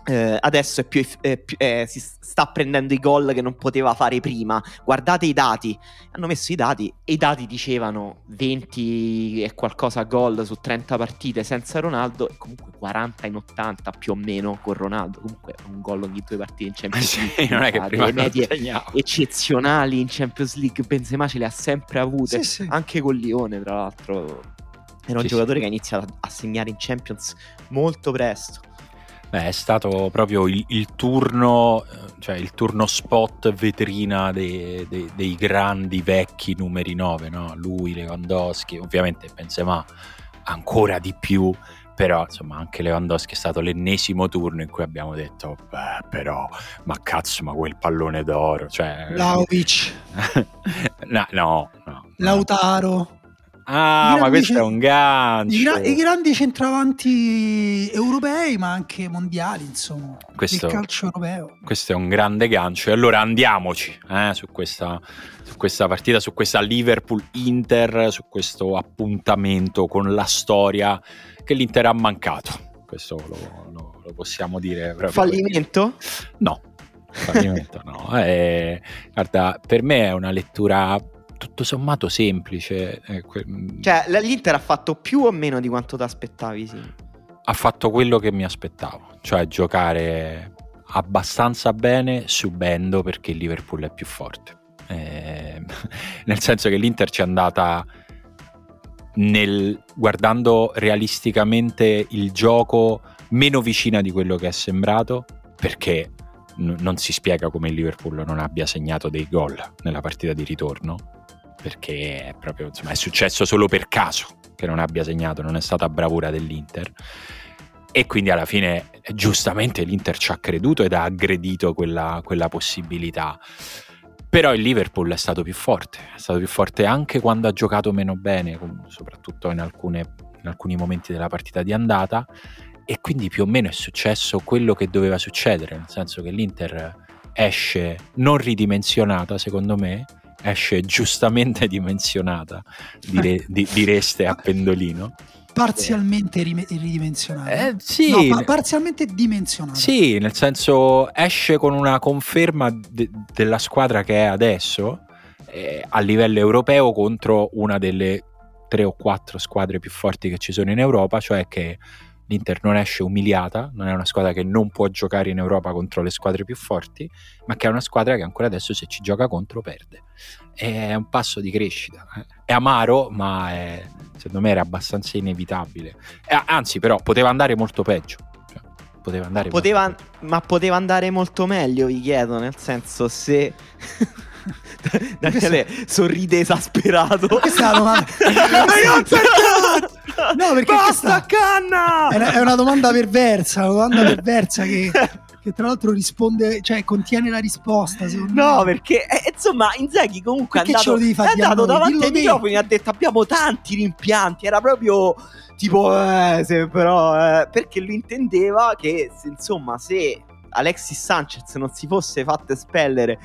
eh, adesso è più, è più eh, si sta prendendo i gol che non poteva fare prima. Guardate i dati. Hanno messo i dati e i dati dicevano 20 e qualcosa gol su 30 partite senza Ronaldo e comunque 40 in 80 più o meno con Ronaldo. Comunque un gol ogni due partite in Champions *laughs* League. sì, non è che prima le medie eccezionali in Champions League. Benzema ce le ha sempre avute, sì, sì. anche con Lione, tra l'altro. Era un giocatore che ha iniziato a segnare in Champions molto presto. Beh, è stato proprio il, il, turno, cioè il turno spot vetrina dei, dei, dei grandi vecchi numeri 9, no? Lui, Lewandowski, ovviamente Benzema ancora di più, però insomma anche Lewandowski è stato l'ennesimo turno in cui abbiamo detto beh però ma cazzo ma quel pallone d'oro cioè Vlaovic *laughs* no, no, no, Lautaro Ah, ma questo è un gancio. I, gra- I, grandi centravanti europei, ma anche mondiali, insomma. Questo, il calcio europeo. Questo è un grande gancio. E allora andiamoci eh, su, questa, su questa partita, su questa Liverpool-Inter, su questo appuntamento con la storia che l'Inter ha mancato. Questo lo, lo, lo possiamo dire. Fallimento? No, fallimento no. Eh, guarda, per me è una lettura tutto sommato semplice. Eh, mm. cioè, l'Inter ha fatto più o meno di quanto ti aspettavi, sì. Ha fatto quello che mi aspettavo, cioè giocare abbastanza bene subendo perché il Liverpool è più forte. Eh, *laughs* nel senso che l'Inter ci è andata nel, guardando realisticamente il gioco meno vicina di quello che è sembrato perché n- non si spiega come il Liverpool non abbia segnato dei gol nella partita di ritorno perché è proprio insomma, è successo solo per caso che non abbia segnato, non è stata bravura dell'Inter. E quindi alla fine giustamente l'Inter ci ha creduto ed ha aggredito quella, quella possibilità. Però il Liverpool è stato più forte, è stato più forte anche quando ha giocato meno bene, soprattutto in alcune in alcuni momenti della partita di andata e quindi più o meno è successo quello che doveva succedere, nel senso che l'Inter esce non ridimensionata secondo me, esce giustamente dimensionata, dire, *laughs* di, direste a pendolino. Parzialmente rim- ridimensionata. Eh, sì. No, pa- parzialmente dimensionata. Sì, nel senso esce con una conferma de- della squadra che è adesso eh, a livello europeo contro una delle tre o quattro squadre più forti che ci sono in Europa, cioè che l'Inter non esce umiliata, non è una squadra che non può giocare in Europa contro le squadre più forti, ma che è una squadra che ancora adesso se ci gioca contro perde. È un passo di crescita. Eh. È amaro, ma è, secondo me era abbastanza inevitabile. Eh, anzi, però, poteva andare molto peggio. Cioè, poteva andare poteva, molto peggio. Ma poteva andare molto meglio, vi chiedo, nel senso se... Daniele sorride esasperato. Questa è la domanda. *laughs* no, perché Basta, canna! È una, è una domanda perversa, una domanda *laughs* perversa che, che tra l'altro risponde, cioè contiene la risposta. No, me. perché eh, insomma, Inzaghi comunque Perché è andato, è andato davanti ai microfoni e ha detto abbiamo tanti rimpianti. Era proprio tipo, eh, se però, eh, perché lui intendeva che se, insomma, se Alexis Sanchez non si fosse fatto espellere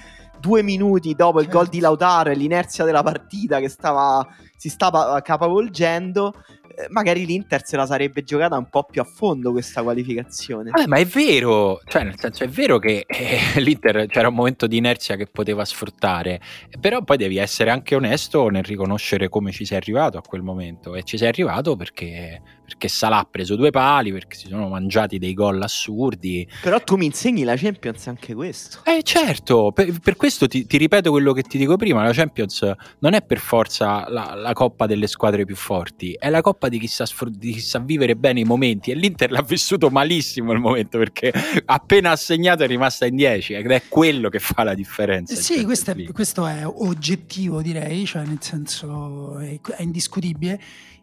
due minuti dopo il Certo. gol di Lautaro e l'inerzia della partita che stava, si stava capovolgendo, eh, magari l'Inter se la sarebbe giocata un po' più a fondo questa qualificazione. Vabbè, ma è vero, cioè nel senso è vero che eh, *laughs* l'Inter c'era un momento di inerzia che poteva sfruttare, però poi devi essere anche onesto nel riconoscere come ci sei arrivato a quel momento e ci sei arrivato perché, perché Salah ha preso due pali, perché si sono mangiati dei gol assurdi. Però tu mi insegni la Champions anche questo. Eh certo, per, per questo ti, ti ripeto quello che ti dico prima, la Champions non è per forza la, la coppa delle squadre più forti, è la coppa di chi, sa di chi sa vivere bene i momenti e l'Inter l'ha vissuto malissimo il momento perché appena ha segnato è rimasta in 10 ed è quello che fa la differenza. in Sì, questo è, questo è oggettivo, direi, cioè nel senso è, è indiscutibile,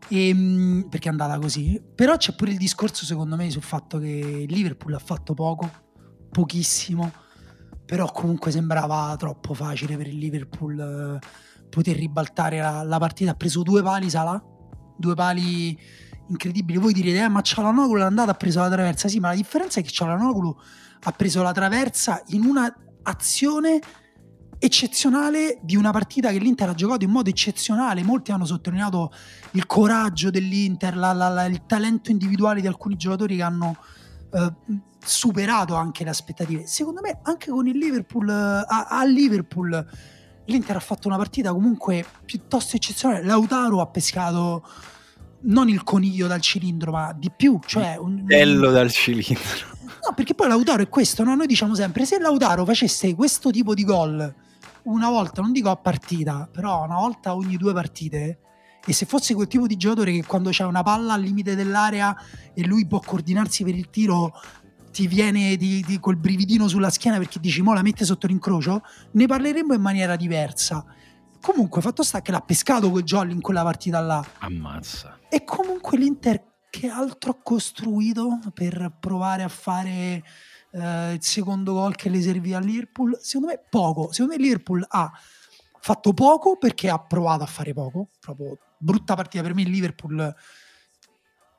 ehm, perché è andata così. Però c'è pure il discorso, secondo me, sul fatto che il Liverpool ha fatto poco, pochissimo, però comunque sembrava troppo facile per il Liverpool eh, poter ribaltare la, la partita. Ha preso due pali Salah, due pali incredibili. Voi direte, eh, ma Cialanoglu è andata, ha preso la traversa. Sì, ma la differenza è che Cialanoglu ha preso la traversa in una azione eccezionale di una partita che l'Inter ha giocato in modo eccezionale. Molti hanno sottolineato il coraggio dell'Inter, la- la- la- il talento individuale di alcuni giocatori che hanno eh, superato anche le aspettative. Secondo me, anche con il Liverpool, eh, a, a Liverpool, l'Inter ha fatto una partita comunque piuttosto eccezionale. Lautaro ha pescato non il coniglio dal cilindro, ma di più, cioè un, Bello dal cilindro. No, perché poi Lautaro è questo, no? Noi diciamo sempre, se Lautaro facesse questo tipo di gol una volta, non dico a partita, però una volta ogni due partite, e se fosse quel tipo di giocatore che quando c'è una palla al limite dell'area e lui può coordinarsi per il tiro, ti viene di, di quel brividino sulla schiena perché dici, mo la mette sotto l'incrocio, ne parleremmo in maniera diversa. Comunque, fatto sta che l'ha pescato quel jolly in quella partita là. Ammazza. E comunque l'Inter che altro ha costruito per provare a fare eh, il secondo gol che le serviva al Liverpool? Secondo me poco. Secondo me il Liverpool ha fatto poco perché ha provato a fare poco. Proprio brutta partita per me il Liverpool.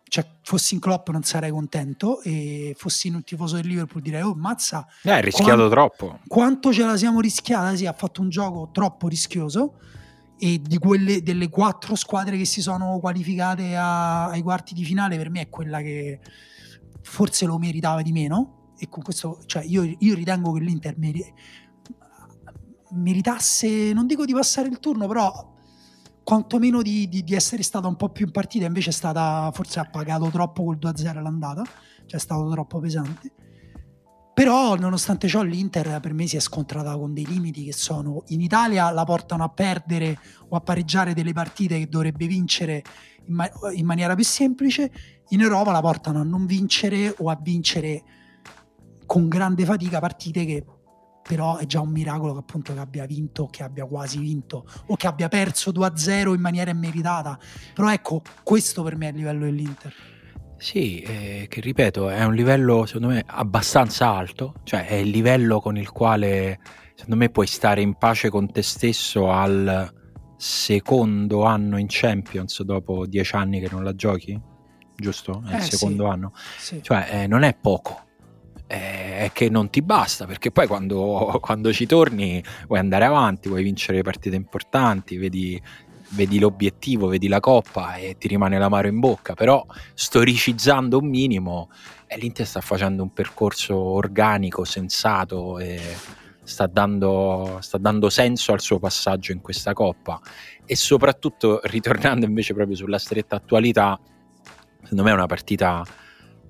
Cioè, fossi in Klopp non sarei contento e fossi un tifoso del Liverpool direi oh mazza Eh, rischiato Quando- troppo. quanto ce la siamo rischiata? Sì, ha fatto un gioco troppo rischioso e di quelle delle quattro squadre che si sono qualificate a- ai quarti di finale per me è quella che forse lo meritava di meno e con questo cioè io, io ritengo che l'Inter meri- meritasse non dico di passare il turno però quantomeno di, di- di essere stata un po' più in partita. Invece è stata forse ha pagato troppo col 2-0 l'andata cioè è stato troppo pesante. Però nonostante ciò l'Inter per me si è scontrata con dei limiti che sono in Italia la portano a perdere o a pareggiare delle partite che dovrebbe vincere in, ma- in maniera più semplice, in Europa la portano a non vincere o a vincere con grande fatica partite che però è già un miracolo che appunto che abbia vinto, che abbia quasi vinto o che abbia perso 2-0 in maniera immeritata. Però ecco, questo per me è il livello dell'Inter. Sì, eh, che ripeto, è un livello secondo me abbastanza alto, cioè è il livello con il quale secondo me puoi stare in pace con te stesso al secondo anno in Champions dopo dieci anni che non la giochi, giusto? È Eh, il secondo sì. anno. Sì. Cioè, eh, non è poco. È che non ti basta perché poi quando, quando ci torni vuoi andare avanti, vuoi vincere partite importanti, vedi, vedi l'obiettivo, vedi la coppa e ti rimane l'amaro in bocca. Però, storicizzando un minimo, eh, l'Inter sta facendo un percorso organico, sensato e sta dando, sta dando senso al suo passaggio in questa coppa. E soprattutto, ritornando invece proprio sulla stretta attualità, secondo me è una partita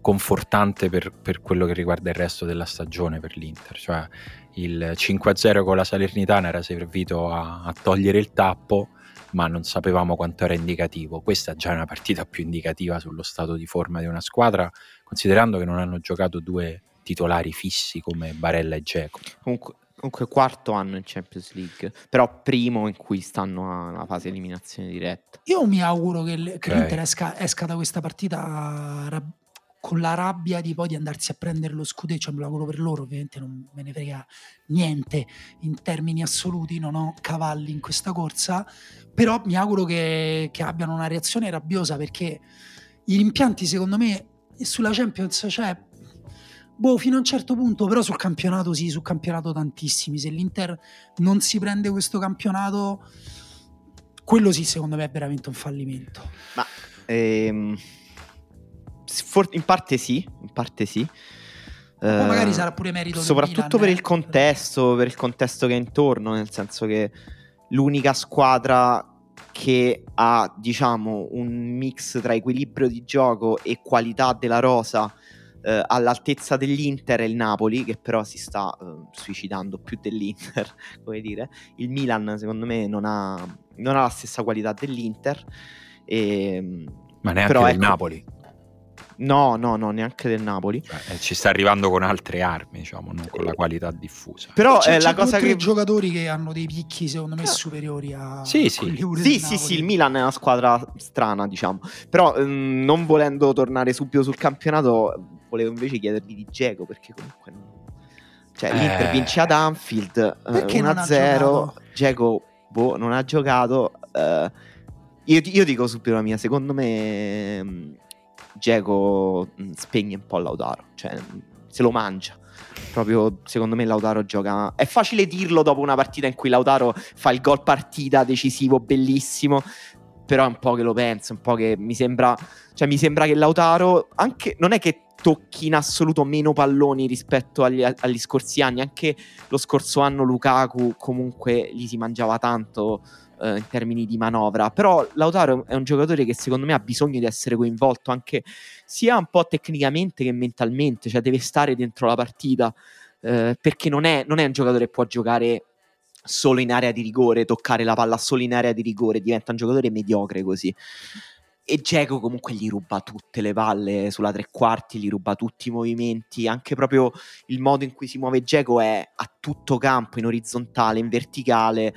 confortante per, per quello che riguarda il resto della stagione per l'Inter. Cioè il 5-0 con la Salernitana era servito a, a togliere il tappo, ma non sapevamo quanto era indicativo. Questa già è una partita più indicativa sullo stato di forma di una squadra, considerando che non hanno giocato due titolari fissi come Barella e Geco. Comunque, comunque quarto anno in Champions League, però primo in cui stanno alla fase eliminazione diretta. Io mi auguro che, l- che Ok. l'Inter esca, esca da questa partita rab- con la rabbia di poi di andarsi a prendere lo scudetto, cioè me lo auguro per loro, ovviamente non me ne frega niente in termini assoluti, non ho cavalli in questa corsa, però mi auguro che, che abbiano una reazione rabbiosa perché i rimpianti secondo me sulla Champions c'è boh fino a un certo punto, però sul campionato sì, sul campionato tantissimi, se l'Inter non si prende questo campionato quello sì secondo me è veramente un fallimento. Ma ehm, for- in parte sì, in parte sì. Eh, magari sarà pure merito soprattutto Milan, per eh. il contesto, per il contesto che è intorno, nel senso che l'unica squadra che ha, diciamo, un mix tra equilibrio di gioco e qualità della rosa eh, all'altezza dell'Inter è il Napoli, che però si sta eh, suicidando più dell'Inter, *laughs* come dire. Il Milan, secondo me, non ha, non ha la stessa qualità dell'Inter. E, Ma neanche Però del ecco- Napoli. No, no, no, neanche del Napoli. Cioè, eh, ci sta arrivando con altre armi, diciamo, non con la qualità diffusa. Però C'è, eh, c'è la cosa tre che giocatori che hanno dei picchi secondo me Ah. superiori a Sì, sì. Sì, sì, sì, il Milan è una squadra strana, diciamo. Però ehm, non volendo tornare subito sul campionato, volevo invece chiedergli di Geco, perché comunque non- cioè, Eh. l'Inter vince ad Anfield eh, Perché non ha 1-0, giocato? Geco boh, non ha giocato. eh, io, io dico subito la mia, secondo me Geco mm, spegne un po' Lautaro, cioè mm, se lo mangia. Proprio secondo me Lautaro gioca. È facile dirlo dopo una partita in cui Lautaro fa il gol partita decisivo, bellissimo. Però è un po' che lo penso, un po' che mi sembra. Cioè, mi sembra che Lautaro anche. Non è che tocchi in assoluto meno palloni rispetto agli, agli scorsi anni. Anche lo scorso anno Lukaku comunque gli si mangiava tanto eh, in termini di manovra. Però Lautaro è un giocatore che secondo me ha bisogno di essere coinvolto anche sia un po' tecnicamente che mentalmente, cioè deve stare dentro la partita. eh, perché non è, non è un giocatore che può giocare solo in area di rigore, toccare la palla solo in area di rigore, diventa un giocatore mediocre così. E Geco comunque gli ruba tutte le palle sulla tre quarti, gli ruba tutti i movimenti, anche proprio il modo in cui si muove Geco è a tutto campo, in orizzontale, in verticale.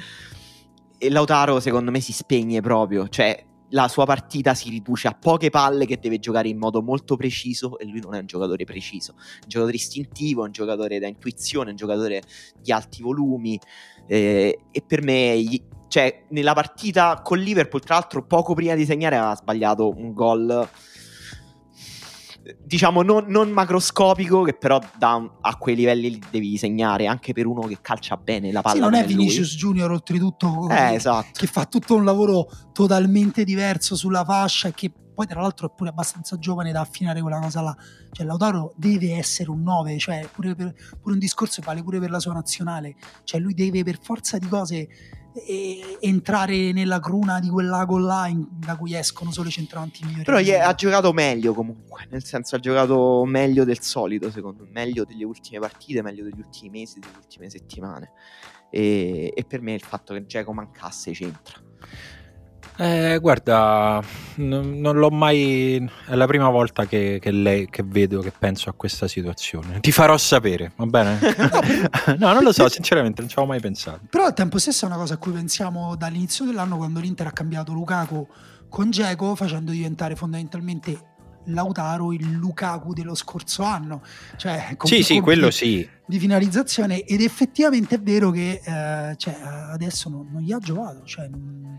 E Lautaro secondo me si spegne proprio, cioè la sua partita si riduce a poche palle che deve giocare in modo molto preciso e lui non è un giocatore preciso, è un giocatore istintivo, è un giocatore da intuizione, è un giocatore di alti volumi eh, e per me gli- cioè, nella partita con Liverpool, tra l'altro, poco prima di segnare aveva sbagliato un gol. Diciamo non, non macroscopico, che però da a quei livelli li devi segnare anche per uno che calcia bene la palla. Sì, non è come lui. Vinicius Junior oltretutto Eh, che- esatto. che fa tutto un lavoro totalmente diverso sulla fascia e che poi tra l'altro è pure abbastanza giovane da affinare quella cosa là. Cioè Lautaro deve essere un 9, cioè pure, per- pure un discorso che vale pure per la sua nazionale. Cioè lui deve per forza di cose entrare nella cruna di quel lago là in- da cui escono solo i centravanti migliori. Però ha giocato meglio comunque, nel senso ha giocato meglio del solito, secondo me, meglio delle ultime partite, meglio degli ultimi mesi, delle ultime settimane. E, e per me il fatto che Geco mancasse c'entra. Eh, guarda, non, non l'ho mai. È la prima volta che, che lei, che vedo, che penso a questa situazione. Ti farò sapere, va bene? *laughs* no, non lo so, sinceramente, non ci avevo mai pensato. Però al tempo stesso è una cosa a cui pensiamo dall'inizio dell'anno quando l'Inter ha cambiato Lukaku con Geco facendo diventare fondamentalmente Lautaro il Lukaku dello scorso anno. Cioè, con sì, sì, quello sì. Di finalizzazione ed effettivamente è vero che eh, cioè, adesso non, non, gli ha giovato, cioè, non,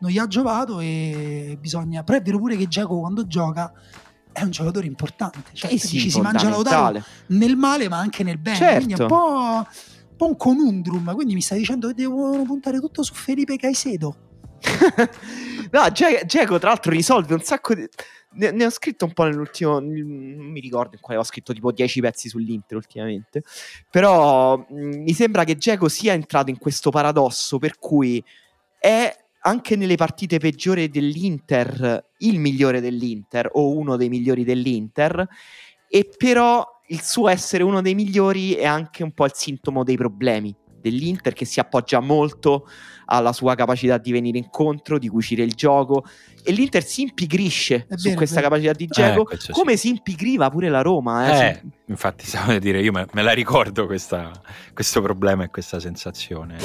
non, gli ha giovato e bisogna... Però è vero pure che Giacomo quando gioca è un giocatore importante, cioè, eh sì, ci si mangia Lautaro nel male ma anche nel bene, certo. quindi è un po', un po' un conundrum, quindi mi stai dicendo che devono puntare tutto su Felipe Caicedo? *laughs* no, Geco tra l'altro risolve un sacco di... Ne, ne, ho scritto un po' nell'ultimo, non mi ricordo in quale ho scritto tipo 10 pezzi sull'Inter ultimamente, però mh, mi sembra che Geco sia entrato in questo paradosso per cui è anche nelle partite peggiori dell'Inter il migliore dell'Inter o uno dei migliori dell'Inter e però il suo essere uno dei migliori è anche un po' il sintomo dei problemi dell'Inter che si appoggia molto alla sua capacità di venire incontro, di cucire il gioco e l'Inter si impigrisce È su vero, questa vero. capacità di Geco Eh, sì. come si impigriva pure la Roma. Eh, Eh, su- infatti, *laughs* stavo a dire, io me, me la ricordo questa- questo problema e questa sensazione.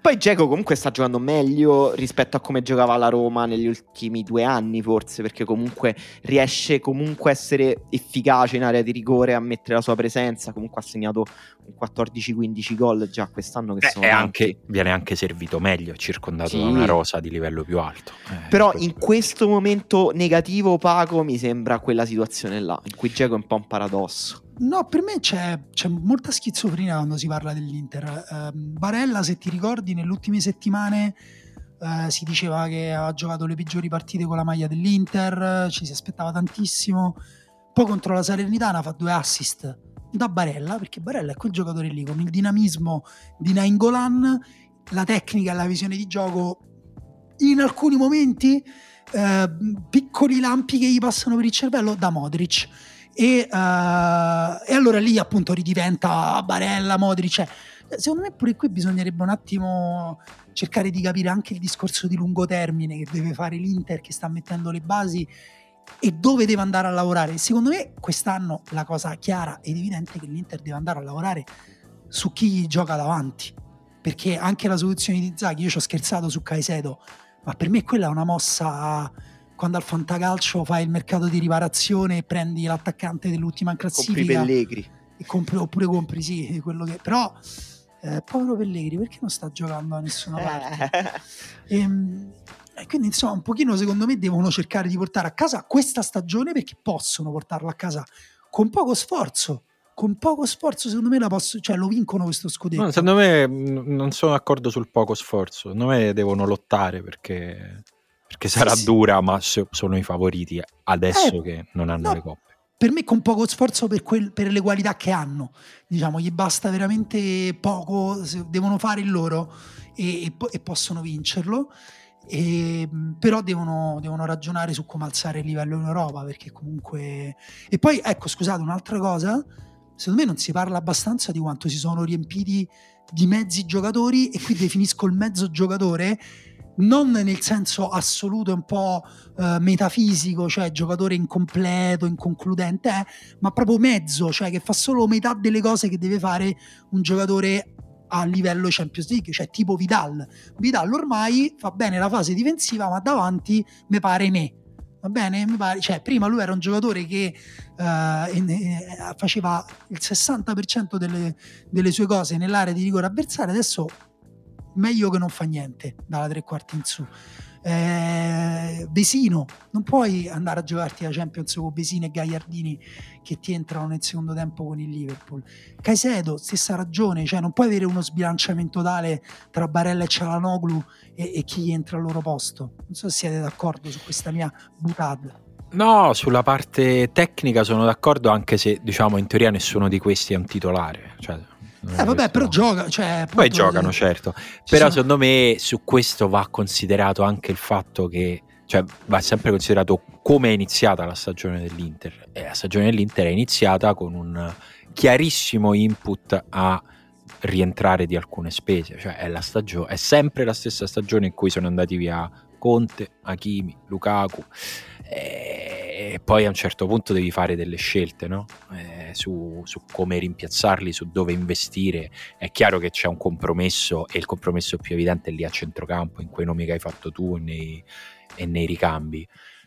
Poi Geco comunque sta giocando meglio rispetto a come giocava la Roma negli ultimi due anni forse perché comunque riesce comunque a essere efficace in area di rigore, a mettere la sua presenza, comunque ha segnato un 14-15 gol già quest'anno che Eh, sono e anche, viene anche servito meglio, circondato Sì. da una rosa di livello più alto. Eh, Però in questo momento negativo opaco mi sembra quella situazione là, in cui Geco è un po' un paradosso. No, per me c'è, c'è molta schizofrenia quando si parla dell'Inter. Ehm, Barella, se ti ricordi, nelle ultime settimane eh, si diceva che aveva giocato le peggiori partite con la maglia dell'Inter, ci si aspettava tantissimo. Poi contro la Salernitana fa due assist da Barella, perché Barella è quel giocatore lì con il dinamismo di Nainggolan, la tecnica e la visione di gioco in alcuni momenti eh, piccoli lampi che gli passano per il cervello da Modric. E, eh, e allora lì appunto ridiventa Barella, Modric cioè, secondo me pure qui bisognerebbe un attimo cercare di capire anche il discorso di lungo termine che deve fare l'Inter che sta mettendo le basi e dove deve andare a lavorare. Secondo me quest'anno la cosa chiara ed evidente è che l'Inter deve andare a lavorare su chi gli gioca davanti perché anche la soluzione di Zaghi io ci ho scherzato su Caicedo ma per me quella è una mossa quando al fantacalcio fai il mercato di riparazione e prendi l'attaccante dell'ultima in Compri classifica Pellegri. e compri, oppure compri sì quello che però eh, povero Pellegri perché non sta giocando da nessuna parte Eh. Ehm, e quindi insomma un pochino secondo me devono cercare di portare a casa questa stagione perché possono portarla a casa con poco sforzo con poco sforzo secondo me la posso, cioè, lo vincono questo scudetto No, secondo me non sono d'accordo sul poco sforzo. Secondo me devono lottare perché, perché sarà sì. dura, ma so- sono i favoriti adesso Eh, che non hanno no. le coppe. per me con poco sforzo per, quel- per le qualità che hanno diciamo gli basta veramente poco devono fare il loro e, e e possono vincerlo E, mh, però devono, devono ragionare su come alzare il livello in Europa perché comunque e poi ecco scusate un'altra cosa secondo me non si parla abbastanza di quanto si sono riempiti di mezzi giocatori e qui definisco il mezzo giocatore non nel senso assoluto un po' eh, metafisico, cioè giocatore incompleto, inconcludente, eh, ma proprio mezzo, cioè che fa solo metà delle cose che deve fare un giocatore a livello Champions League, cioè tipo Vidal. Vidal ormai fa bene la fase difensiva, ma davanti mi pare me. Va bene? Mi pare, cioè, prima lui era un giocatore che eh, in- eh, faceva il 60% delle, delle sue cose nell'area di rigore avversaria, adesso meglio che non fa niente dalla tre quarti in su. Eh, Vesino, non puoi andare a giocarti la Champions con Vesino e Gagliardini che ti entrano nel secondo tempo con il Liverpool. Caicedo, stessa ragione, cioè non puoi avere uno sbilanciamento tale tra Barella e Cialanoglu e, e chi entra al loro posto. Non so se siete d'accordo su questa mia butad. No, sulla parte tecnica sono d'accordo, anche se diciamo in teoria nessuno di questi è un titolare. Cioè, Eh vabbè, questo- però gioca, cioè, Poi appunto, giocano, eh, certo. ci Però sono- secondo me su questo va considerato anche il fatto che, cioè va sempre considerato come è iniziata la stagione dell'Inter. E la stagione dell'Inter è iniziata con un chiarissimo input a rientrare di alcune spese, cioè è, la stagio- è sempre la stessa stagione in cui sono andati via Conte, Hakimi, Lukaku e poi a un certo punto devi fare delle scelte no? Eh, su, su come rimpiazzarli, su dove investire. È chiaro che c'è un compromesso e il compromesso più evidente è lì a centrocampo, in quei nomi che hai fatto tu e nei, e nei ricambi.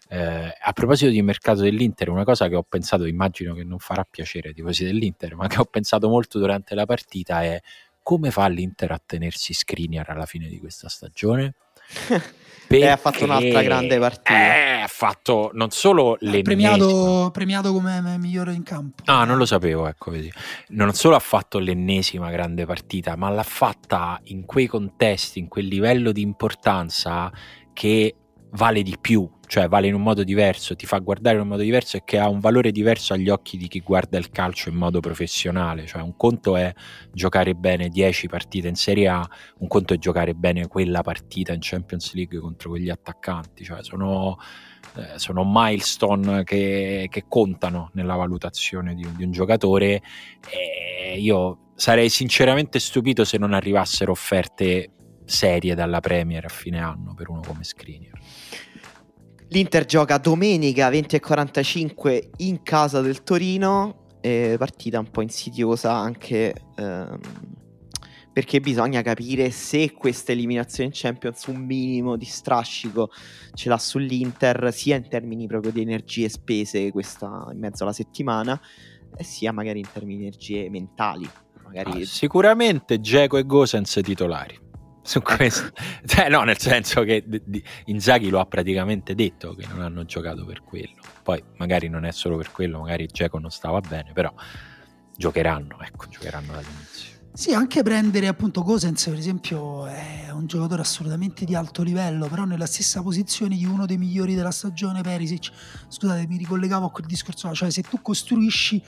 Eh, a proposito di mercato dell'Inter, una cosa che ho pensato, immagino che non farà piacere ai tifosi dell'Inter, ma che ho pensato molto durante la partita è come fa l'Inter a tenersi Skriniar alla fine di questa stagione? *laughs* Perché ha fatto un'altra grande partita. Eh, ha fatto non solo le premiato, premiato come migliore in campo. Ah, non lo sapevo, ecco, vedi. Non solo ha fatto l'ennesima grande partita, ma l'ha fatta in quei contesti, in quel livello di importanza che vale di più, cioè vale in un modo diverso, ti fa guardare in un modo diverso e che ha un valore diverso agli occhi di chi guarda il calcio in modo professionale. Cioè un conto è giocare bene 10 partite in Serie A, un conto è giocare bene quella partita in Champions League contro quegli attaccanti. Cioè sono, eh, sono milestone che, che, contano nella valutazione di, di un giocatore e io sarei sinceramente stupito se non arrivassero offerte serie dalla Premier a fine anno per uno come Skriniar. L'Inter gioca domenica 20.45 in casa del Torino, eh, partita un po' insidiosa anche ehm, perché bisogna capire se questa eliminazione in Champions un minimo di strascico ce l'ha sull'Inter, sia in termini proprio di energie spese questa in mezzo alla settimana, sia magari in termini di energie mentali. Ah, sicuramente Geco e Gosens titolari su questo. *laughs* cioè, no, nel senso che Inzaghi lo ha praticamente detto che non hanno giocato per quello. Poi magari non è solo per quello, magari Geco non stava bene, però giocheranno, ecco, giocheranno dall'inizio. Sì, anche prendere appunto Cosens, per esempio, è un giocatore assolutamente di alto livello, però nella stessa posizione di uno dei migliori della stagione, Perisic. Scusate, mi ricollegavo a quel discorso, cioè se tu costruisci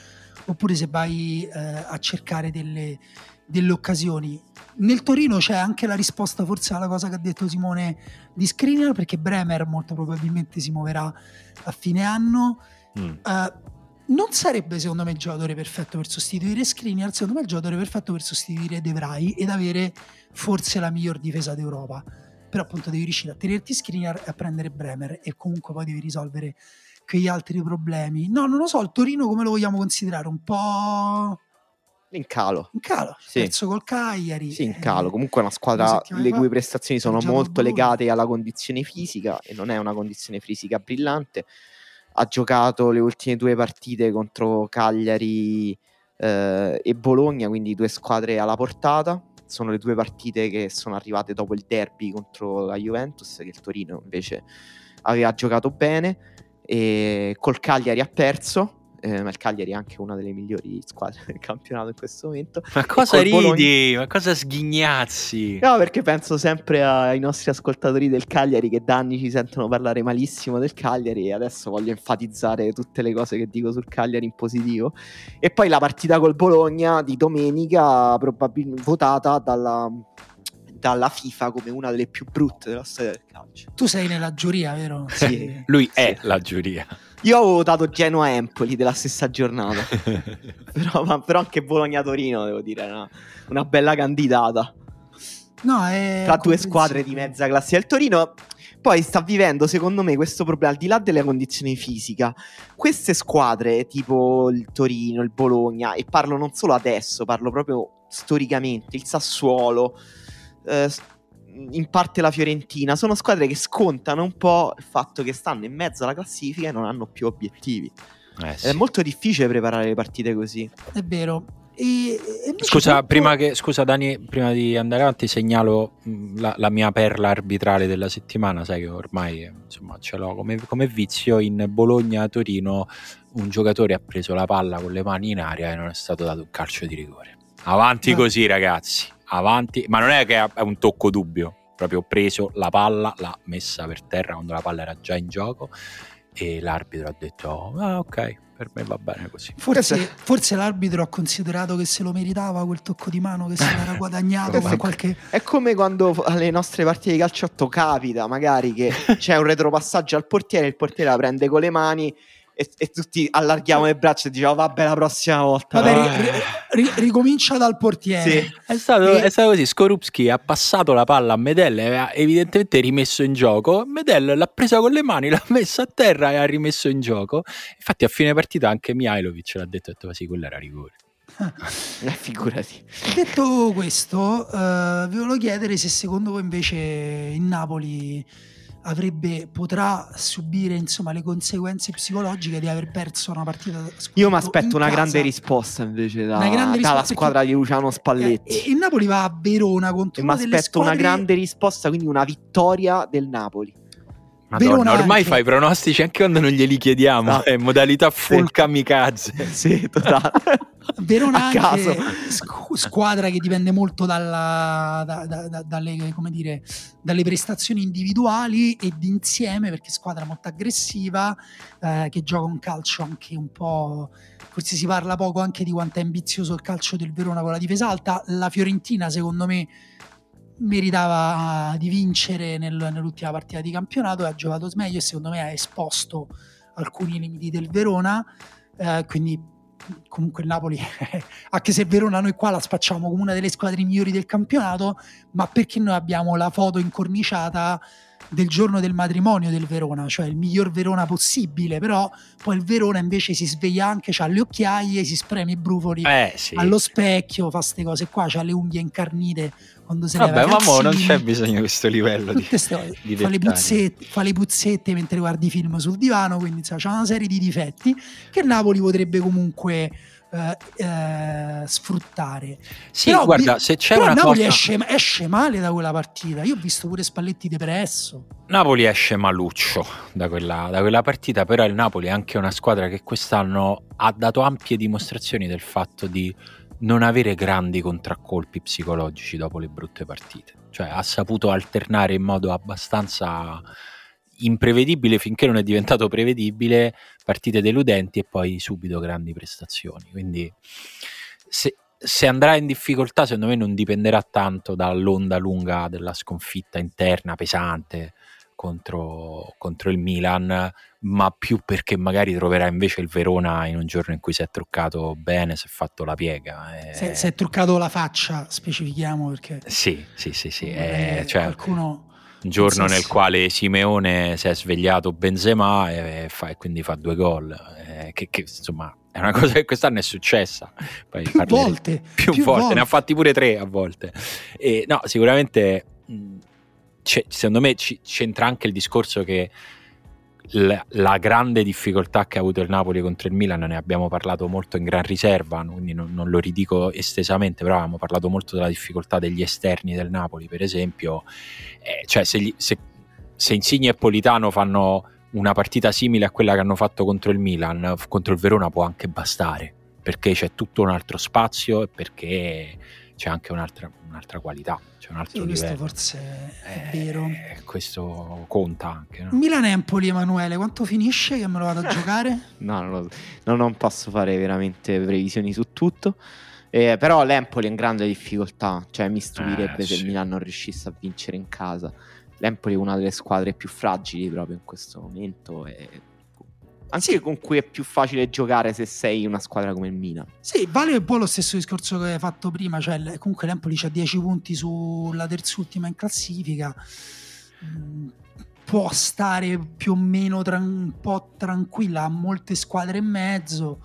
oppure se vai eh, a cercare delle, delle occasioni. Nel Torino c'è anche la risposta forse alla cosa che ha detto Simone di Skriniar perché Bremer molto probabilmente si muoverà a fine anno. Mm. Uh, non sarebbe secondo me il giocatore perfetto per sostituire Skriniar, secondo me il giocatore perfetto per sostituire De Vrij ed avere forse la miglior difesa d'Europa. Però appunto devi riuscire a tenerti Skriniar e a prendere Bremer e comunque poi devi risolvere quegli altri problemi. No, non lo so, il Torino come lo vogliamo considerare? Un po' In calo. In calo, sì. terzo col Cagliari. Sì, in calo. Comunque è una squadra le cui prestazioni sono molto legate alla condizione fisica e non è una condizione fisica brillante. Ha giocato le ultime due partite contro Cagliari eh, e Bologna, quindi due squadre alla portata. Sono le due partite che sono arrivate dopo il derby contro la Juventus, che il Torino invece aveva giocato bene. E col Cagliari ha perso, eh, ma il Cagliari è anche una delle migliori squadre del campionato in questo momento. Ma cosa ridi? Bologna... Ma cosa sghignazzi? No, perché penso sempre ai nostri ascoltatori del Cagliari che da anni ci sentono parlare malissimo del Cagliari e adesso voglio enfatizzare tutte le cose che dico sul Cagliari in positivo. E poi la partita col Bologna di domenica, probabilmente votata dalla dalla FIFA come una delle più brutte della storia del calcio. Tu sei nella giuria, vero? Sì. Lui è la giuria. Io ho votato Genoa Empoli della stessa giornata. *laughs* però, ma, però, anche Bologna-Torino, devo dire, una, una bella candidata. No, è Tra due squadre di mezza classe. Il Torino poi sta vivendo, secondo me, questo problema, al di là delle condizioni fisiche. Queste squadre, tipo il Torino, il Bologna, e parlo non solo adesso, parlo proprio storicamente, il Sassuolo, eh, in parte la Fiorentina, sono squadre che scontano un po' il fatto che stanno in mezzo alla classifica e non hanno più obiettivi. Eh, sì. È molto difficile preparare le partite così. È vero. E, e scusa, tutto... prima che, scusa Dani, prima di andare avanti segnalo mm, la, la, mia perla arbitrale della settimana, sai che ormai insomma, ce l'ho come, come vizio, in Bologna-Torino un giocatore ha preso la palla con le mani in aria e non è stato dato un calcio di rigore. Avanti no. così ragazzi avanti, ma non è che è un tocco dubbio, proprio ho preso la palla, l'ha messa per terra quando la palla era già in gioco e l'arbitro ha detto ah ok per me va bene così. Forse, forse, l'arbitro ha considerato che se lo meritava quel tocco di mano che se l'era *laughs* guadagnato con qualche... è come quando alle nostre partite di calciotto capita magari che c'è un retropassaggio al portiere il portiere la prende con le mani e, e, tutti allarghiamo le braccia e diciamo vabbè la prossima volta vabbè, ah. ri, ri, ricomincia dal portiere sì. è, stato, e... è, stato, così Skorupski ha passato la palla a Medel e aveva evidentemente rimesso in gioco Medel l'ha presa con le mani *laughs* l'ha messa a terra e ha rimesso in gioco infatti a fine partita anche Mihailovic l'ha detto, detto sì quello era rigore *laughs* eh, figurati. Detto questo, uh, vi volevo chiedere se secondo voi invece in Napoli avrebbe, potrà subire insomma, le conseguenze psicologiche di aver perso una partita. Io mi aspetto una casa. grande risposta invece da, grande risposta dalla squadra di Luciano Spalletti. E, e, Napoli va a Verona contro e una Mi aspetto squadre... una grande risposta, quindi una vittoria del Napoli. Madonna, ormai anche. fai pronostici anche quando non glieli chiediamo, no. *laughs* è modalità full sì. kamikaze. *laughs* sì, totale. *laughs* Verona a caso. squadra che dipende molto dalla, da, da, da, dalle, dire, dalle, prestazioni individuali e d'insieme, perché è squadra molto aggressiva, eh, che gioca un calcio anche un po'... Forse si parla poco anche di quanto è ambizioso il calcio del Verona con la difesa alta. La Fiorentina, secondo me meritava di vincere nel, nell'ultima partita di campionato e ha giocato meglio e secondo me ha esposto alcuni limiti del Verona eh, quindi comunque il Napoli *laughs* anche se Verona noi qua la spacciamo come una delle squadre migliori del campionato ma perché noi abbiamo la foto incorniciata del giorno del matrimonio del Verona, cioè il miglior Verona possibile, però poi il Verona invece si sveglia anche, ha le occhiaie, si spreme i brufoli eh, sì. allo specchio, fa queste cose qua, ha le unghie incarnite quando se Vabbè, ma mo non c'è bisogno di questo livello di, di fa, le puzzette, fa, le puzzette, mentre guardi film sul divano, quindi insomma, c'ha una serie di difetti che Napoli potrebbe comunque eh, eh, sfruttare. Sì, però, guarda, se c'è una Napoli cosa... esce, esce, male da quella partita. Io ho visto pure Spalletti depresso. Napoli esce maluccio da quella, da quella partita, però il Napoli è anche una squadra che quest'anno ha dato ampie dimostrazioni del fatto di non avere grandi contraccolpi psicologici dopo le brutte partite. Cioè ha saputo alternare in modo abbastanza imprevedibile finché non è diventato prevedibile, partite deludenti e poi subito grandi prestazioni. Quindi se, se, andrà in difficoltà, secondo me non dipenderà tanto dall'onda lunga della sconfitta interna pesante contro, contro il Milan, ma più perché magari troverà invece il Verona in un giorno in cui si è truccato bene, si è fatto la piega. E... Si, è, si, è, truccato la faccia, specifichiamo perché. Sì, sì, sì, sì. Eh, eh, cioè, qualcuno un giorno nel quale Simeone si è svegliato Benzema e, fa, e quindi fa due gol, eh, che, che, insomma è una *laughs* cosa che quest'anno è successa. Poi più volte. Più, più volte. volte, ne ha fatti pure tre a volte. E, no, sicuramente secondo me c'entra anche il discorso che la, la, grande difficoltà che ha avuto il Napoli contro il Milan, ne abbiamo parlato molto in gran riserva, quindi non, non, lo ridico estesamente, però abbiamo parlato molto della difficoltà degli esterni del Napoli, per esempio, eh, cioè se, gli, se, se Insigne e Politano fanno una partita simile a quella che hanno fatto contro il Milan, contro il Verona può anche bastare, perché c'è tutto un altro spazio e perché c'è anche un'altra, un'altra qualità c'è un altro sì, questo forse è eh, vero. Questo conta anche. No? Milan-Empoli, Emanuele, quanto finisce che me lo vado a *laughs* giocare? No, non, lo, non posso fare veramente previsioni su tutto. Eh, però l'Empoli è in grande difficoltà, cioè mi stupirebbe eh, se il Milan non riuscisse a vincere in casa. L'Empoli è una delle squadre più fragili proprio in questo momento e sì. con cui è più facile giocare se sei una squadra come il Milan. Sì, vale un po' lo stesso discorso che hai fatto prima, cioè comunque l'Empoli ha 10 punti sulla terzultima in classifica. Mm, può stare più o meno tra- un po' tranquilla, ha molte squadre e mezzo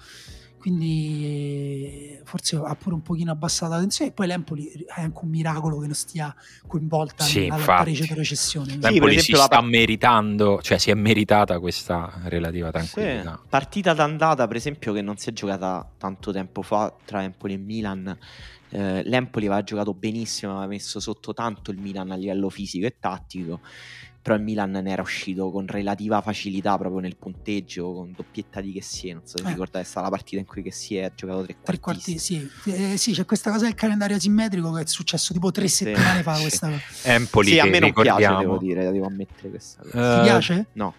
quindi forse ha pure un pochino abbassato la tensione. E poi l'Empoli è anche un miracolo che non stia coinvolta sì, nella recessione. l'Empoli sì, si sta meritando cioè si è meritata questa relativa tranquillità. Sì. partita d'andata per esempio che non si è giocata tanto tempo fa tra Empoli e Milan. Eh, l'Empoli aveva giocato benissimo aveva messo sotto tanto il Milan a livello fisico e tattico però il Milan ne era uscito con relativa facilità proprio nel punteggio, con doppietta di Chessie, non so se eh. ricordate, è stata la partita in cui Chessie ha giocato tre quarti. Tre quarti, sì. Eh, sì, c'è questa cosa del calendario asimmetrico che è successo tipo tre sì. settimane fa *laughs* questa cosa. Empoli sì, a me non ricordiamo. piace, devo dire, devo ammettere questa cosa. Uh, Ti piace? No.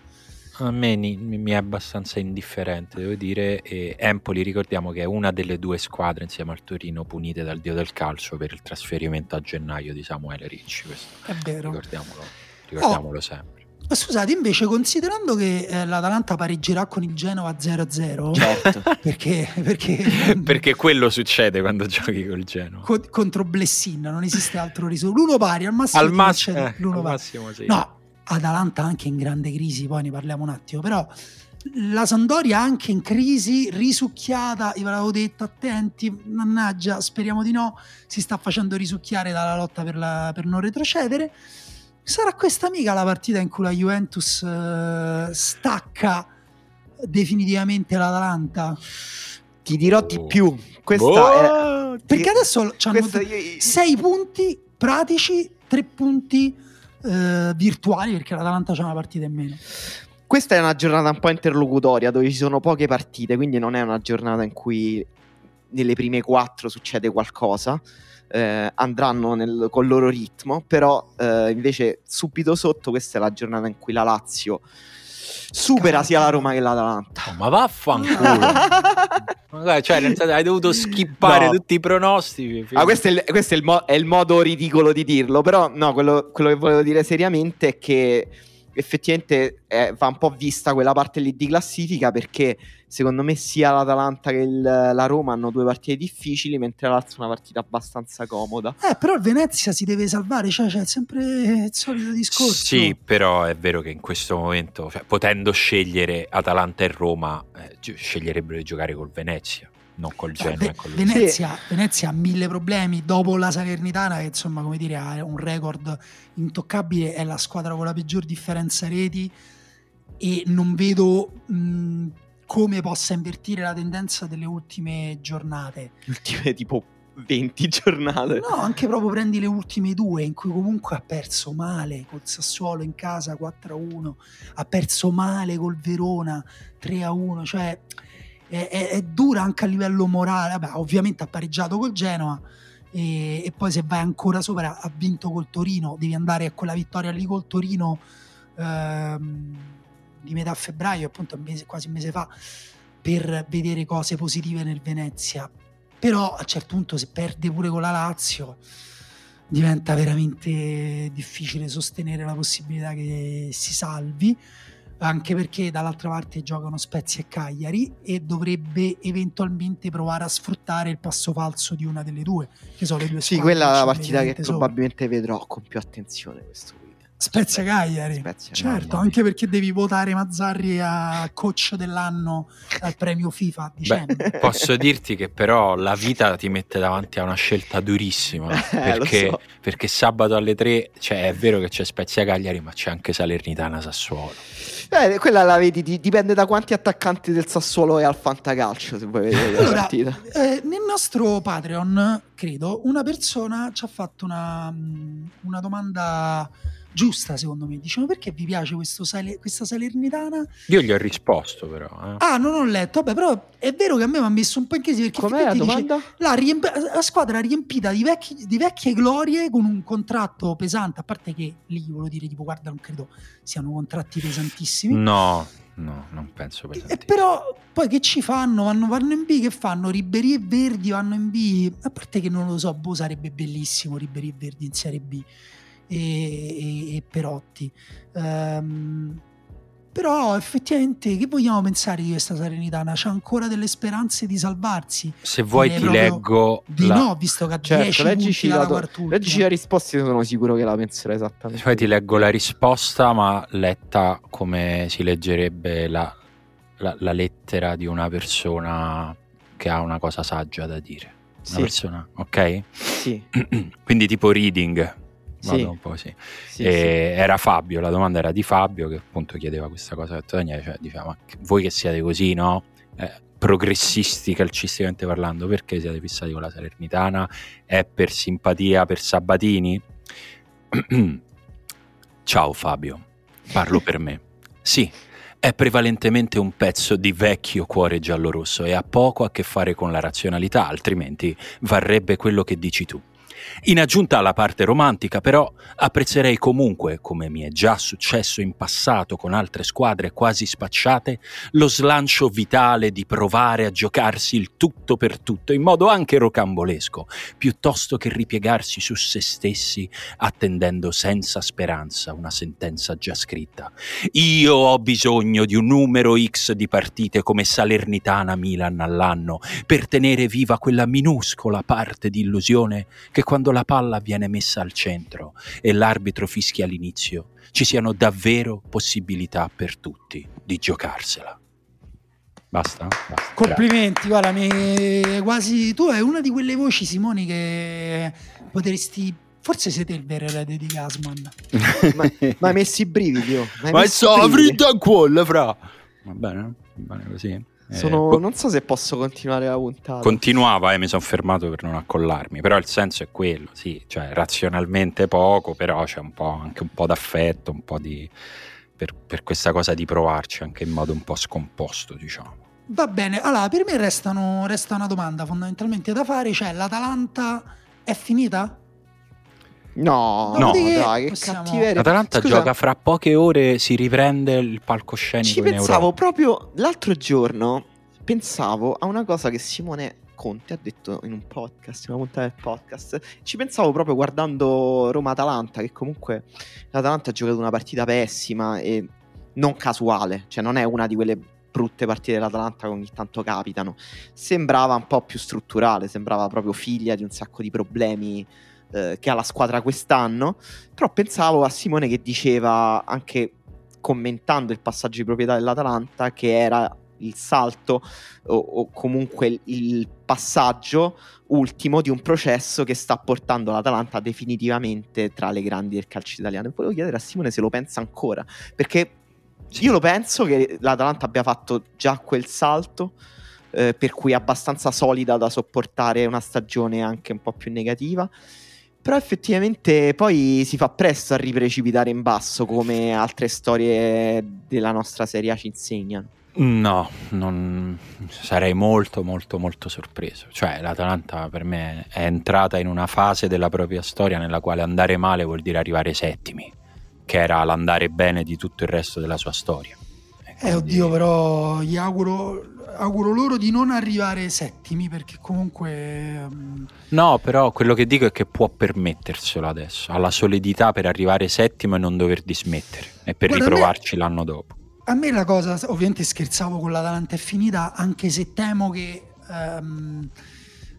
A me mi è abbastanza indifferente, devo dire. E Empoli, ricordiamo che è una delle due squadre insieme al Torino punite dal dio del calcio per il trasferimento a gennaio di Samuele Ricci. Questo. È vero. Ricordiamolo ricordiamolo oh. sempre. Scusate, invece, considerando che eh, l'Atalanta pareggerà con il Genova 0-0, certo. *laughs* perché, perché, *laughs* perché, quello succede quando giochi col Genova co- contro Blessin, non esiste altro risultato. L'uno pari al massimo, al, mass- eh, al massimo sì. No, Atalanta anche in grande crisi, poi ne parliamo un attimo, però la Sandoria anche in crisi, risucchiata, io ve l'avevo detto, attenti, mannaggia, speriamo di no, si sta facendo risucchiare dalla lotta per, la, per non retrocedere sarà questa mica la partita in cui la Juventus uh, stacca definitivamente l'Atalanta? Ti dirò di Oh. più. Questa Oh, è... Perché adesso hanno questa io- 6 punti pratici, 3 punti eh, virtuali perché l'Atalanta c'ha una partita in meno. Questa è una giornata un po' interlocutoria dove ci sono poche partite, quindi non è una giornata in cui nelle prime quattro succede qualcosa. Eh, andranno nel- col loro ritmo, però eh, invece subito sotto questa è la giornata in cui la Lazio supera sia la Roma che l'Atalanta. Oh, ma vaffanculo. *laughs* Cioè, nel senso, hai dovuto skippare No. tutti i pronostici. Ah, questo, è il, questo è il mo- è il modo ridicolo di dirlo, però no, quello, quello che volevo dire seriamente è che effettivamente eh, va un po' vista quella parte lì di classifica perché secondo me sia l'Atalanta che il- la Roma hanno due partite difficili, mentre la Lazio è una partita abbastanza comoda. Eh, però il Venezia si deve salvare, cioè c'è sempre il solito discorso. Sì, però è vero che in questo momento, cioè, potendo scegliere Atalanta e Roma, eh, sceglierebbero di giocare col Venezia, non col Cioè, Genoa Ve- e col Venezia, Venezia ha mille problemi. Dopo la Salernitana che insomma come dire ha un record intoccabile è la squadra con la peggior differenza reti e non vedo mh, come possa invertire la tendenza delle ultime giornate. Le ultime tipo 20 giornate. no anche proprio prendi le ultime due in cui comunque ha perso male col Sassuolo in casa 4-1 ha perso male col Verona 3-1 cioè è, è- è dura anche a livello morale. Vabbè, ovviamente ha pareggiato col Genoa. E, e poi se vai ancora sopra, ha vinto col Torino. Devi andare a quella vittoria lì col Torino ehm, di metà febbraio, appunto un mese- quasi un mese fa, per vedere cose positive nel Venezia. Però a un certo punto, se perde pure con la Lazio, diventa veramente difficile sostenere la possibilità che si salvi anche perché dall'altra parte giocano Spezia e Cagliari e dovrebbe eventualmente provare a sfruttare il passo falso di una delle due, che sono le due Sì, squadre quella è la partita che sopra. probabilmente vedrò con più attenzione questo weekend. Spezia Cagliari. Spezia, Certo, anche perché devi votare Mazzarri a coach dell'anno al premio FIFA a dicembre. Posso dirti che però la vita ti mette davanti a una scelta durissima *laughs* Eh, perché, so. perché sabato alle 3 cioè, è vero che c'è Spezia Cagliari ma c'è anche Salernitana Sassuolo Eh, quella la vedi, di- dipende da quanti attaccanti del Sassuolo è al Fantacalcio, se vuoi vedere la Allora, partita. eh, nel nostro Patreon, credo, una persona ci ha fatto una, una domanda giusta, secondo me. Dice, ma perché vi piace questo Sale- questa Salernitana? io gli ho risposto però eh. Ah, non ho letto. Vabbè, però è vero che a me mi ha messo un po' in crisi perché Com'è la effettivamente dice, domanda? la, riemp- la squadra riempita di, vecchi- di vecchie glorie con un contratto pesante, a parte che lì volevo dire, tipo, guarda, non credo siano contratti pesantissimi. no no non penso E, pesantissimo. però poi che ci fanno? Vanno, vanno in B, che fanno? Ribery e Verdi vanno in B. A parte che non lo so, boh, sarebbe bellissimo Ribery e Verdi in Serie B e, e- e Perotti. Ehm, però effettivamente che vogliamo pensare di questa Salernitana? C'ha ancora delle speranze di salvarsi? se vuoi ti leggo Di la- no, visto che ha Certo, 10 leggici punti la, quart'ultima. leggici la risposta, io sono sicuro che la penserà esattamente. poi ti leggo la risposta ma letta come si leggerebbe la, la- la lettera di una persona che ha una cosa saggia da dire una Sì, persona ok sì, *clears throat* quindi tipo reading vado Sì. un po' così sì, E sì. era Fabio, la domanda era di Fabio che appunto chiedeva questa cosa. Detto, Daniele, cioè, diceva, ma che- voi che siete così, no? Eh, progressisti calcisticamente parlando, perché siete fissati con la Salernitana? È per simpatia per Sabatini? *clears throat* Ciao Fabio, parlo per me. Sì, è prevalentemente un pezzo di vecchio cuore giallorosso e ha poco a che fare con la razionalità, altrimenti varrebbe quello che dici tu. In aggiunta alla parte romantica, però, apprezzerei comunque, come mi è già successo in passato con altre squadre quasi spacciate, lo slancio vitale di provare a giocarsi il tutto per tutto in modo anche rocambolesco, piuttosto che ripiegarsi su se stessi attendendo senza speranza una sentenza già scritta. Io ho bisogno di un numero X di partite come Salernitana Milan all'anno per tenere viva quella minuscola parte di illusione che quando la palla viene messa al centro e l'arbitro fischia all'inizio, ci siano davvero possibilità per tutti di giocarsela. Basta? Basta. Complimenti, guarda, mi- quasi tu hai una di quelle voci, Simoni, che potresti Forse siete il vero erede di Gasman. ma, ma hai messo i brividi, oh. Ma hai Ma messo i so, brividi. fridda quella, fra. Va bene, va bene così. Eh, Sono- co- non so se posso continuare la puntata. continuava e mi sono fermato per non accollarmi, però il senso è quello, sì, cioè razionalmente poco, però c'è un po' anche un po' d'affetto, un po' di per, per questa cosa di provarci anche in modo un po' scomposto, diciamo. Va bene, allora per me restano, resta una domanda fondamentalmente da fare, cioè l'Atalanta è finita? No, No. dai, che Possiamo- cattiveria. L'Atalanta Scusa, gioca fra poche ore, si riprende il palcoscenico Ci in pensavo Europa. proprio l'altro giorno. Pensavo a una cosa che Simone Conte ha detto in un podcast, in una puntata del podcast. Ci pensavo proprio guardando Roma-Atalanta, che comunque l'Atalanta ha giocato una partita pessima e non casuale, cioè non è una di quelle brutte partite dell'Atalanta che ogni tanto capitano. Sembrava un po' più strutturale, sembrava proprio figlia di un sacco di problemi eh, che ha la squadra quest'anno. Però pensavo a Simone che diceva anche commentando il passaggio di proprietà dell'Atalanta che era il salto o, o comunque il, passaggio ultimo di un processo che sta portando l'Atalanta definitivamente tra le grandi del calcio italiano. E volevo chiedere a Simone se lo pensa ancora, perché io lo penso che l'Atalanta abbia fatto già quel salto, eh, per cui è abbastanza solida da sopportare una stagione anche un po' più negativa. Però effettivamente poi si fa presto a riprecipitare in basso come altre storie della nostra Serie ci insegnano. No, non sarei molto molto molto sorpreso. Cioè, l'Atalanta per me è entrata in una fase della propria storia nella quale andare male vuol dire arrivare settimi, che era l'andare bene di tutto il resto della sua storia. Eh oddio, però gli auguro, auguro loro di non arrivare settimi perché comunque... ehm, No, però quello che dico è che può permetterselo adesso, ha la solidità per arrivare settimo e non dover dismettere e per Guarda, a me- riprovarci l'anno dopo. A me la cosa, ovviamente scherzavo con l'Atalanta è finita, anche se temo che ehm,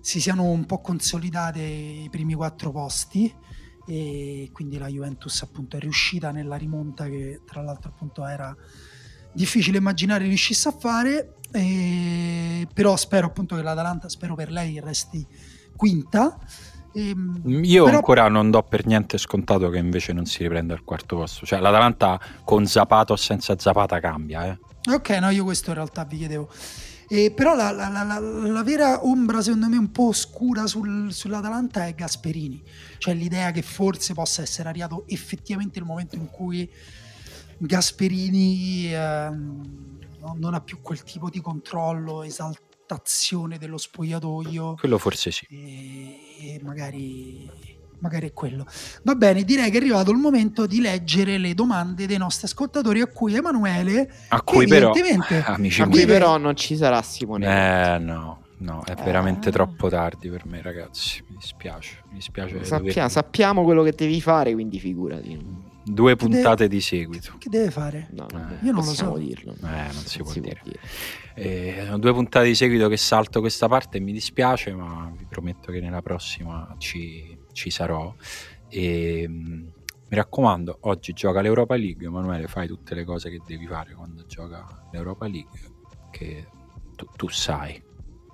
si siano un po' consolidate i primi quattro posti e quindi la Juventus appunto è riuscita nella rimonta che tra l'altro appunto era difficile immaginare riuscisse a fare, e- però spero appunto che l'Atalanta, spero per lei resti quinta. Ehm, Io però- ancora non do per niente scontato che invece non si riprenda al quarto posto. Cioè, l'Atalanta con Zapata o senza Zapata cambia, eh. Ok, no, io questo in realtà vi chiedevo. Eh, però la, la- la- la- la vera ombra, secondo me, un po' oscura sul- sull'Atalanta è Gasperini. Cioè l'idea che forse possa essere arrivato effettivamente il momento in cui Gasperini ehm, non, ha più quel tipo di controllo, esaltazione dello spogliatoio Quello forse sì. e, e magari, magari è quello. Va bene, direi che è arrivato il momento di leggere le domande dei nostri ascoltatori a cui Emanuele A cui però, evidentemente- *laughs* amici A A cui però non ci sarà Simone. eh no, no, è veramente Eh. troppo tardi per me, ragazzi. Mi dispiace, mi dispiace. Dover- sappiamo quello che devi fare, quindi figurati. Due puntate di seguito. che deve fare? No, Eh, non io non lo so. dirlo. Eh, non si può può dire. Eh, sono due puntate di seguito che salto questa parte e mi dispiace, ma vi prometto che nella prossima ci, ci sarò. E, mm, mi raccomando, oggi gioca l'Europa League. Emanuele, fai tutte le cose che devi fare quando gioca l'Europa League, che tu, tu sai.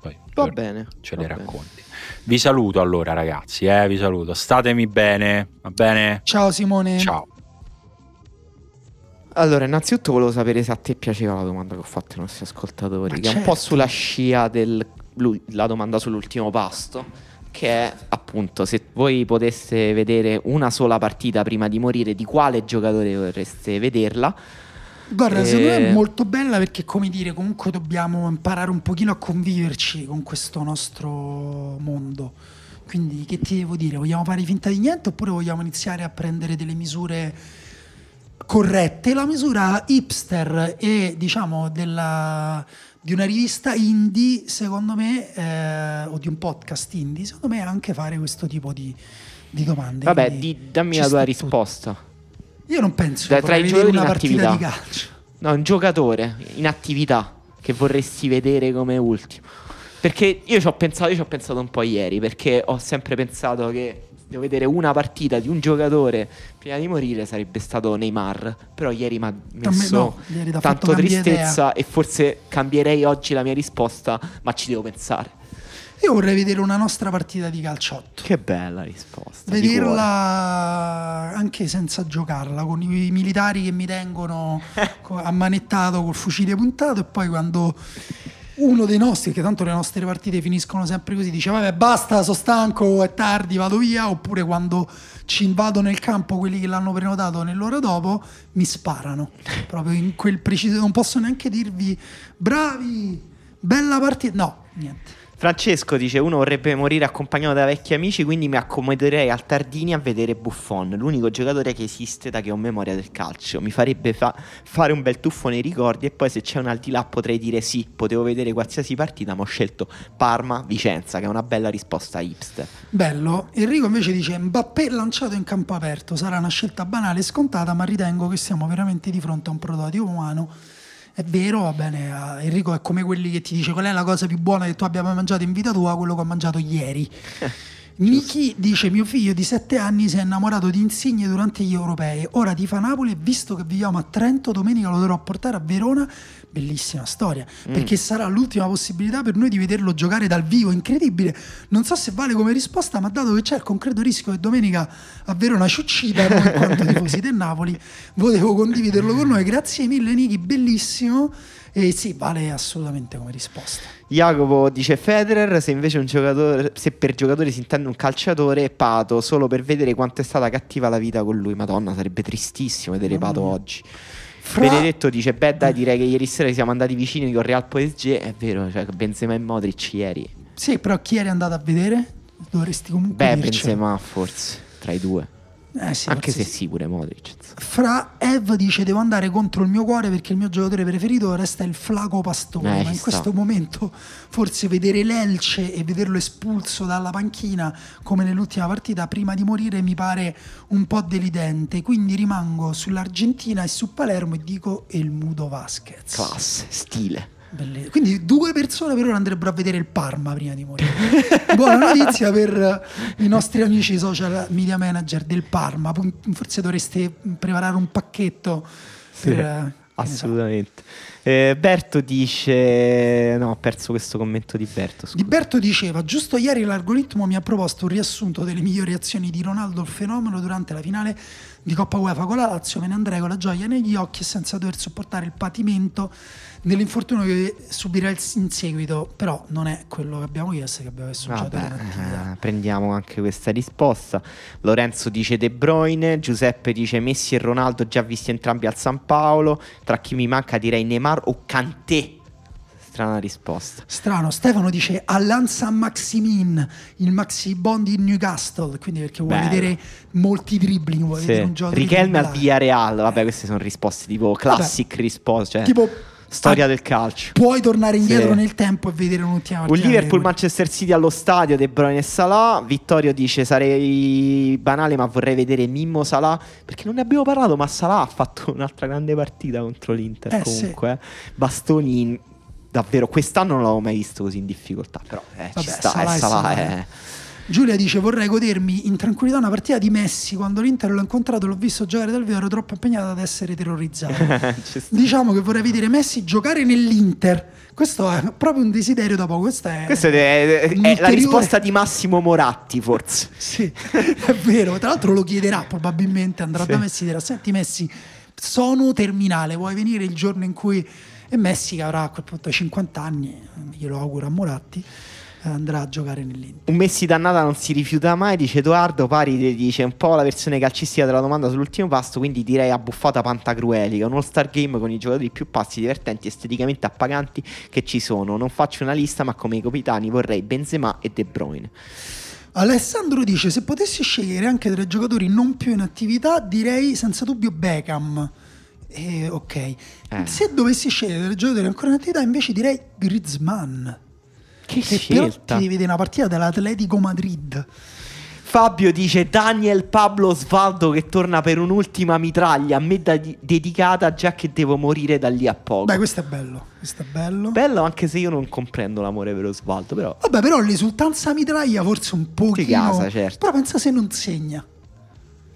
Poi Va bene. ce va le bene. racconti. Vi saluto allora, ragazzi. Eh, vi saluto. Statemi bene, va bene? Ciao Simone. Ciao. Allora, innanzitutto volevo sapere se a te piaceva la domanda che ho fatto ai nostri ascoltatori, Ma che è un po' certo. sulla scia della domanda sull'ultimo pasto, che è appunto se voi poteste vedere una sola partita prima di morire, di quale giocatore vorreste vederla? Guarda, Eh, secondo me è molto bella perché, come dire, comunque dobbiamo imparare un pochino a conviverci con questo nostro mondo. Quindi, che ti devo dire? Vogliamo fare finta di niente oppure vogliamo iniziare a prendere delle misure corrette? La misura hipster e, diciamo, della, di una rivista indie, secondo me, eh, o di un podcast indie, secondo me è anche fare questo tipo di, di domande. Vabbè, di- dammi la tua sta tutto. risposta. Io non penso che tra i giocatori in attività. di calcio. No, un giocatore in attività che vorresti vedere come ultimo. Perché io ci ho pensato, io ci ho pensato un po' ieri, perché ho sempre pensato che devo vedere una partita di un giocatore prima di morire sarebbe stato Neymar. Però ieri mi ha me messo no, ieri t'ha tanto tristezza e forse cambierei oggi la mia risposta, ma ci devo pensare. Io vorrei vedere una nostra partita di calciotto. Che bella risposta. Vederla anche senza giocarla, con i militari che mi tengono *laughs* ammanettato col fucile puntato e poi quando uno dei nostri, che tanto le nostre partite finiscono sempre così, dice vabbè basta, sono stanco, è tardi, vado via, oppure quando ci invadono nel campo quelli che l'hanno prenotato nell'ora dopo, mi sparano, *laughs* proprio in quel preciso, non posso neanche dirvi bravi, bella partita, no, niente. Francesco dice: Uno vorrebbe morire accompagnato da vecchi amici, quindi mi accomoderei al Tardini a vedere Buffon, l'unico giocatore che esiste da che ho memoria del calcio. Mi farebbe fa- fare un bel tuffo nei ricordi e poi se c'è un al di là potrei dire sì, potevo vedere qualsiasi partita, ma ho scelto Parma-Vicenza, che è una bella risposta hipster. Bello. Enrico invece dice Mbappé lanciato in campo aperto sarà una scelta banale e scontata, ma ritengo che siamo veramente di fronte a un prototipo umano. È vero, va bene, eh, Enrico è come quelli che ti dice qual è la cosa più buona che tu abbia mai mangiato in vita tua, quello che ho mangiato ieri. *laughs* Miki dice mio figlio di 7 anni si è innamorato di Insigne durante gli europei, ora tifa Napoli e visto che viviamo a Trento domenica lo dovrò portare a Verona, bellissima storia, perché sarà l'ultima possibilità per noi di vederlo giocare dal vivo, incredibile, non so se vale come risposta ma dato che c'è il concreto rischio che domenica a Verona ci uccida, noi in *laughs* quanto tifosi del Napoli volevo condividerlo con noi, grazie mille Niki, bellissimo e sì, vale assolutamente come risposta. Jacopo dice Federer, se invece un giocatore, se per giocatore si intende un calciatore, Pato, solo per vedere quanto è stata cattiva la vita con lui. Madonna, sarebbe tristissimo vedere Pato oggi. Fra- Benedetto dice: Beh, dai, direi che ieri sera siamo andati vicini con Real PSG. È vero, cioè Benzema e Modric ieri. Sì, però chi eri andato a vedere? Dovresti comunque Beh, dircelo. Benzema forse tra i due. Eh sì, Anche se sì. sì, pure Modric. Fra Ev dice devo andare contro il mio cuore perché il mio giocatore preferito resta il Flaco Pastore, Eh, ma in questo sta. momento forse vedere l'Elce e vederlo espulso dalla panchina come nell'ultima partita prima di morire mi pare un po' delidente, quindi rimango sull'Argentina e su Palermo e dico El Mudo Vasquez. Classe, stile. Belle- Quindi due persone per ora andrebbero a vedere il Parma prima di morire. *laughs* Buona notizia per eh, i nostri amici social media manager del Parma. Forse dovreste preparare un pacchetto. Sì, per, eh. Assolutamente. Eh, Berto dice: No, ho perso questo commento di Berto. scusa. Di Berto diceva, giusto ieri l'algoritmo mi ha proposto un riassunto delle migliori azioni di Ronaldo il fenomeno durante la finale di Coppa UEFA con la Lazio, me ne andrei con la gioia negli occhi e senza dover sopportare il patimento dell'infortunio che subirà in seguito, però non è quello che abbiamo chiesto, che abbiamo chiesto Vabbè, eh, prendiamo anche questa risposta. Lorenzo dice De Bruyne, Giuseppe dice Messi e Ronaldo già visti entrambi al San Paolo. Tra chi mi manca direi Neymar o Kanté. Strana risposta. Strano, Stefano dice Allan San Maximin, il Maxi Bond in Newcastle, quindi perché vuole Bello. vedere molti dribbling, vuole Sì. vedere un gioco Richelme al dribbling. Villarreal. Vabbè, queste sono risposte tipo classic risposte. Cioè, Tipo storia ah, del calcio. Puoi tornare indietro Sì. nel tempo e vedere un'ultima Un partita. Liverpool di- Manchester City allo stadio De Bruyne e Salah. Vittorio dice sarei banale ma vorrei vedere Mimmo Salah perché non ne abbiamo parlato ma Salah ha fatto *laughs* un'altra grande partita contro l'Inter Eh, comunque. eh. Bastoni in- davvero quest'anno non l'avevo mai visto così in difficoltà però eh, Vabbè, ci sta Salah eh, è Salah Salah. Giulia dice vorrei godermi in tranquillità una partita di Messi quando l'Inter l'ho incontrato l'ho visto giocare dal vivo ero troppo impegnato ad essere terrorizzato *laughs* diciamo che vorrei vedere Messi giocare nell'Inter questo è proprio un desiderio dopo questa è, Questa è, è- è la ulteriore- risposta di Massimo Moratti forse *laughs* Sì, è vero. Tra l'altro lo chiederà probabilmente, andrà Sì. da Messi e dirà, senti Messi, sono terminale, vuoi venire il giorno in cui... E Messi che avrà a quel punto 50 anni, glielo auguro a Moratti, eh, andrà a giocare nell'Inter. Un Messi dannata non si rifiuta mai, dice Edoardo. Pari dice un po' la versione calcistica della domanda sull'ultimo pasto. Quindi direi abbuffata Pantagruelica. Un all-star game con i giocatori più pazzi, divertenti, esteticamente appaganti che ci sono. Non faccio una lista, ma come i capitani vorrei Benzema e De Bruyne. Alessandro dice, se potessi scegliere anche tra i giocatori non più in attività, direi senza dubbio Beckham. Eh, ok. Se dovessi scegliere tra i giocatori ancora in attività, invece direi Griezmann. Che, Che però scelta! ti vede una partita dell'Atletico Madrid. Fabio dice Daniel Pablo Svaldo che torna per un'ultima mitraglia a me da- dedicata già che devo morire da lì a poco. Beh, questo è bello. Questo è bello. Bello anche se io non comprendo l'amore per Osvaldo, però Vabbè, però l'esultanza mitraglia forse un pochino. casa, certo. Però pensa se non segna.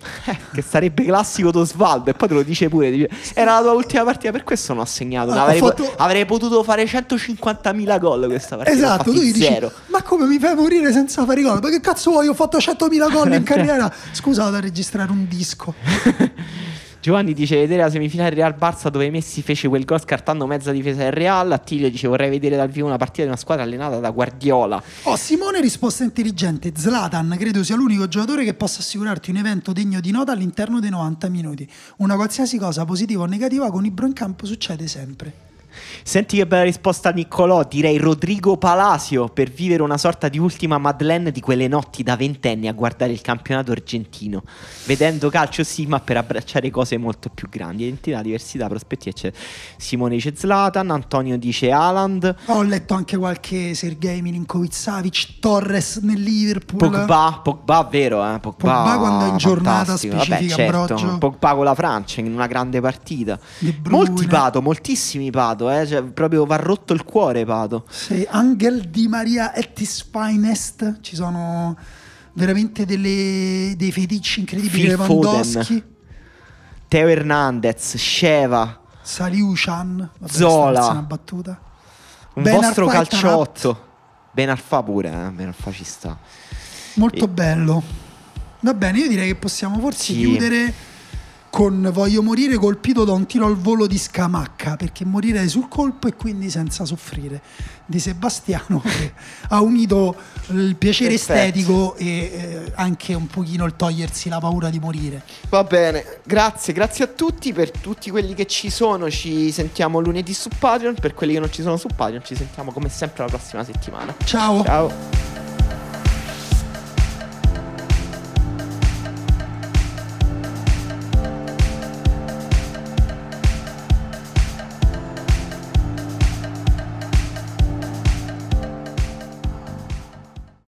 *laughs* Che sarebbe classico d'Osvaldo e poi te lo dice pure era la tua ultima partita per questo non ho segnato Ah, avrei, fatto- avrei potuto fare 150.000 gol questa partita Esatto, tu gli dici, zero ma come mi fai morire senza fare gol? Ma che cazzo vuoi? Ho fatto 100.000 gol in *laughs* carriera. Scusa, vado a registrare un disco. *laughs* Giovanni dice vedere la semifinale Real Barça dove Messi fece quel gol scartando mezza difesa del Real Attilio dice vorrei vedere dal vivo una partita di una squadra allenata da Guardiola Oh, Simone, risposta intelligente. Zlatan credo sia l'unico giocatore che possa assicurarti un evento degno di nota all'interno dei 90 minuti. Una qualsiasi cosa positiva o negativa con Ibro in campo succede sempre. Senti che bella risposta Niccolò, direi Rodrigo Palacio per vivere una sorta di ultima Madeleine di quelle notti da ventenni a guardare il campionato argentino, vedendo calcio sì, ma per abbracciare cose molto più grandi, identità, diversità, prospettive, eccetera. Simone dice Zlatan, Antonio dice Haaland, Ho letto anche qualche Sergei Milinkovic Savic, Torres nel Liverpool. Pogba, Pogba vero, eh? Pogba, Pogba quando è in giornata fantastico. Vabbè, specifica, certo. Pogba con la Francia in una grande partita. Molti Pato, moltissimi Pato, eh? Cioè, proprio va rotto il cuore Pato. Sì, Angel Di Maria et his finest. Ci sono veramente delle- dei feticci incredibili. Phil Lewandowski, Teo Hernandez, Sheva, Saliuchan. Vabbè, Zola. una battuta. un Ben vostro Arfa calciotto. Ben Arfa pure, eh? Ben Arfa ci sta. Molto E- bello. Va bene, io direi che possiamo forse Sì. chiudere con voglio morire colpito da un tiro al volo di Scamacca, perché morire sul colpo e quindi senza soffrire, di Sebastiano che ha unito il piacere Perfetto. estetico e eh, anche un pochino il togliersi la paura di morire. Va bene, grazie, grazie a tutti. Per tutti quelli che ci sono, ci sentiamo lunedì su Patreon. Per quelli che non ci sono su Patreon, ci sentiamo come sempre la prossima settimana. Ciao. Ciao.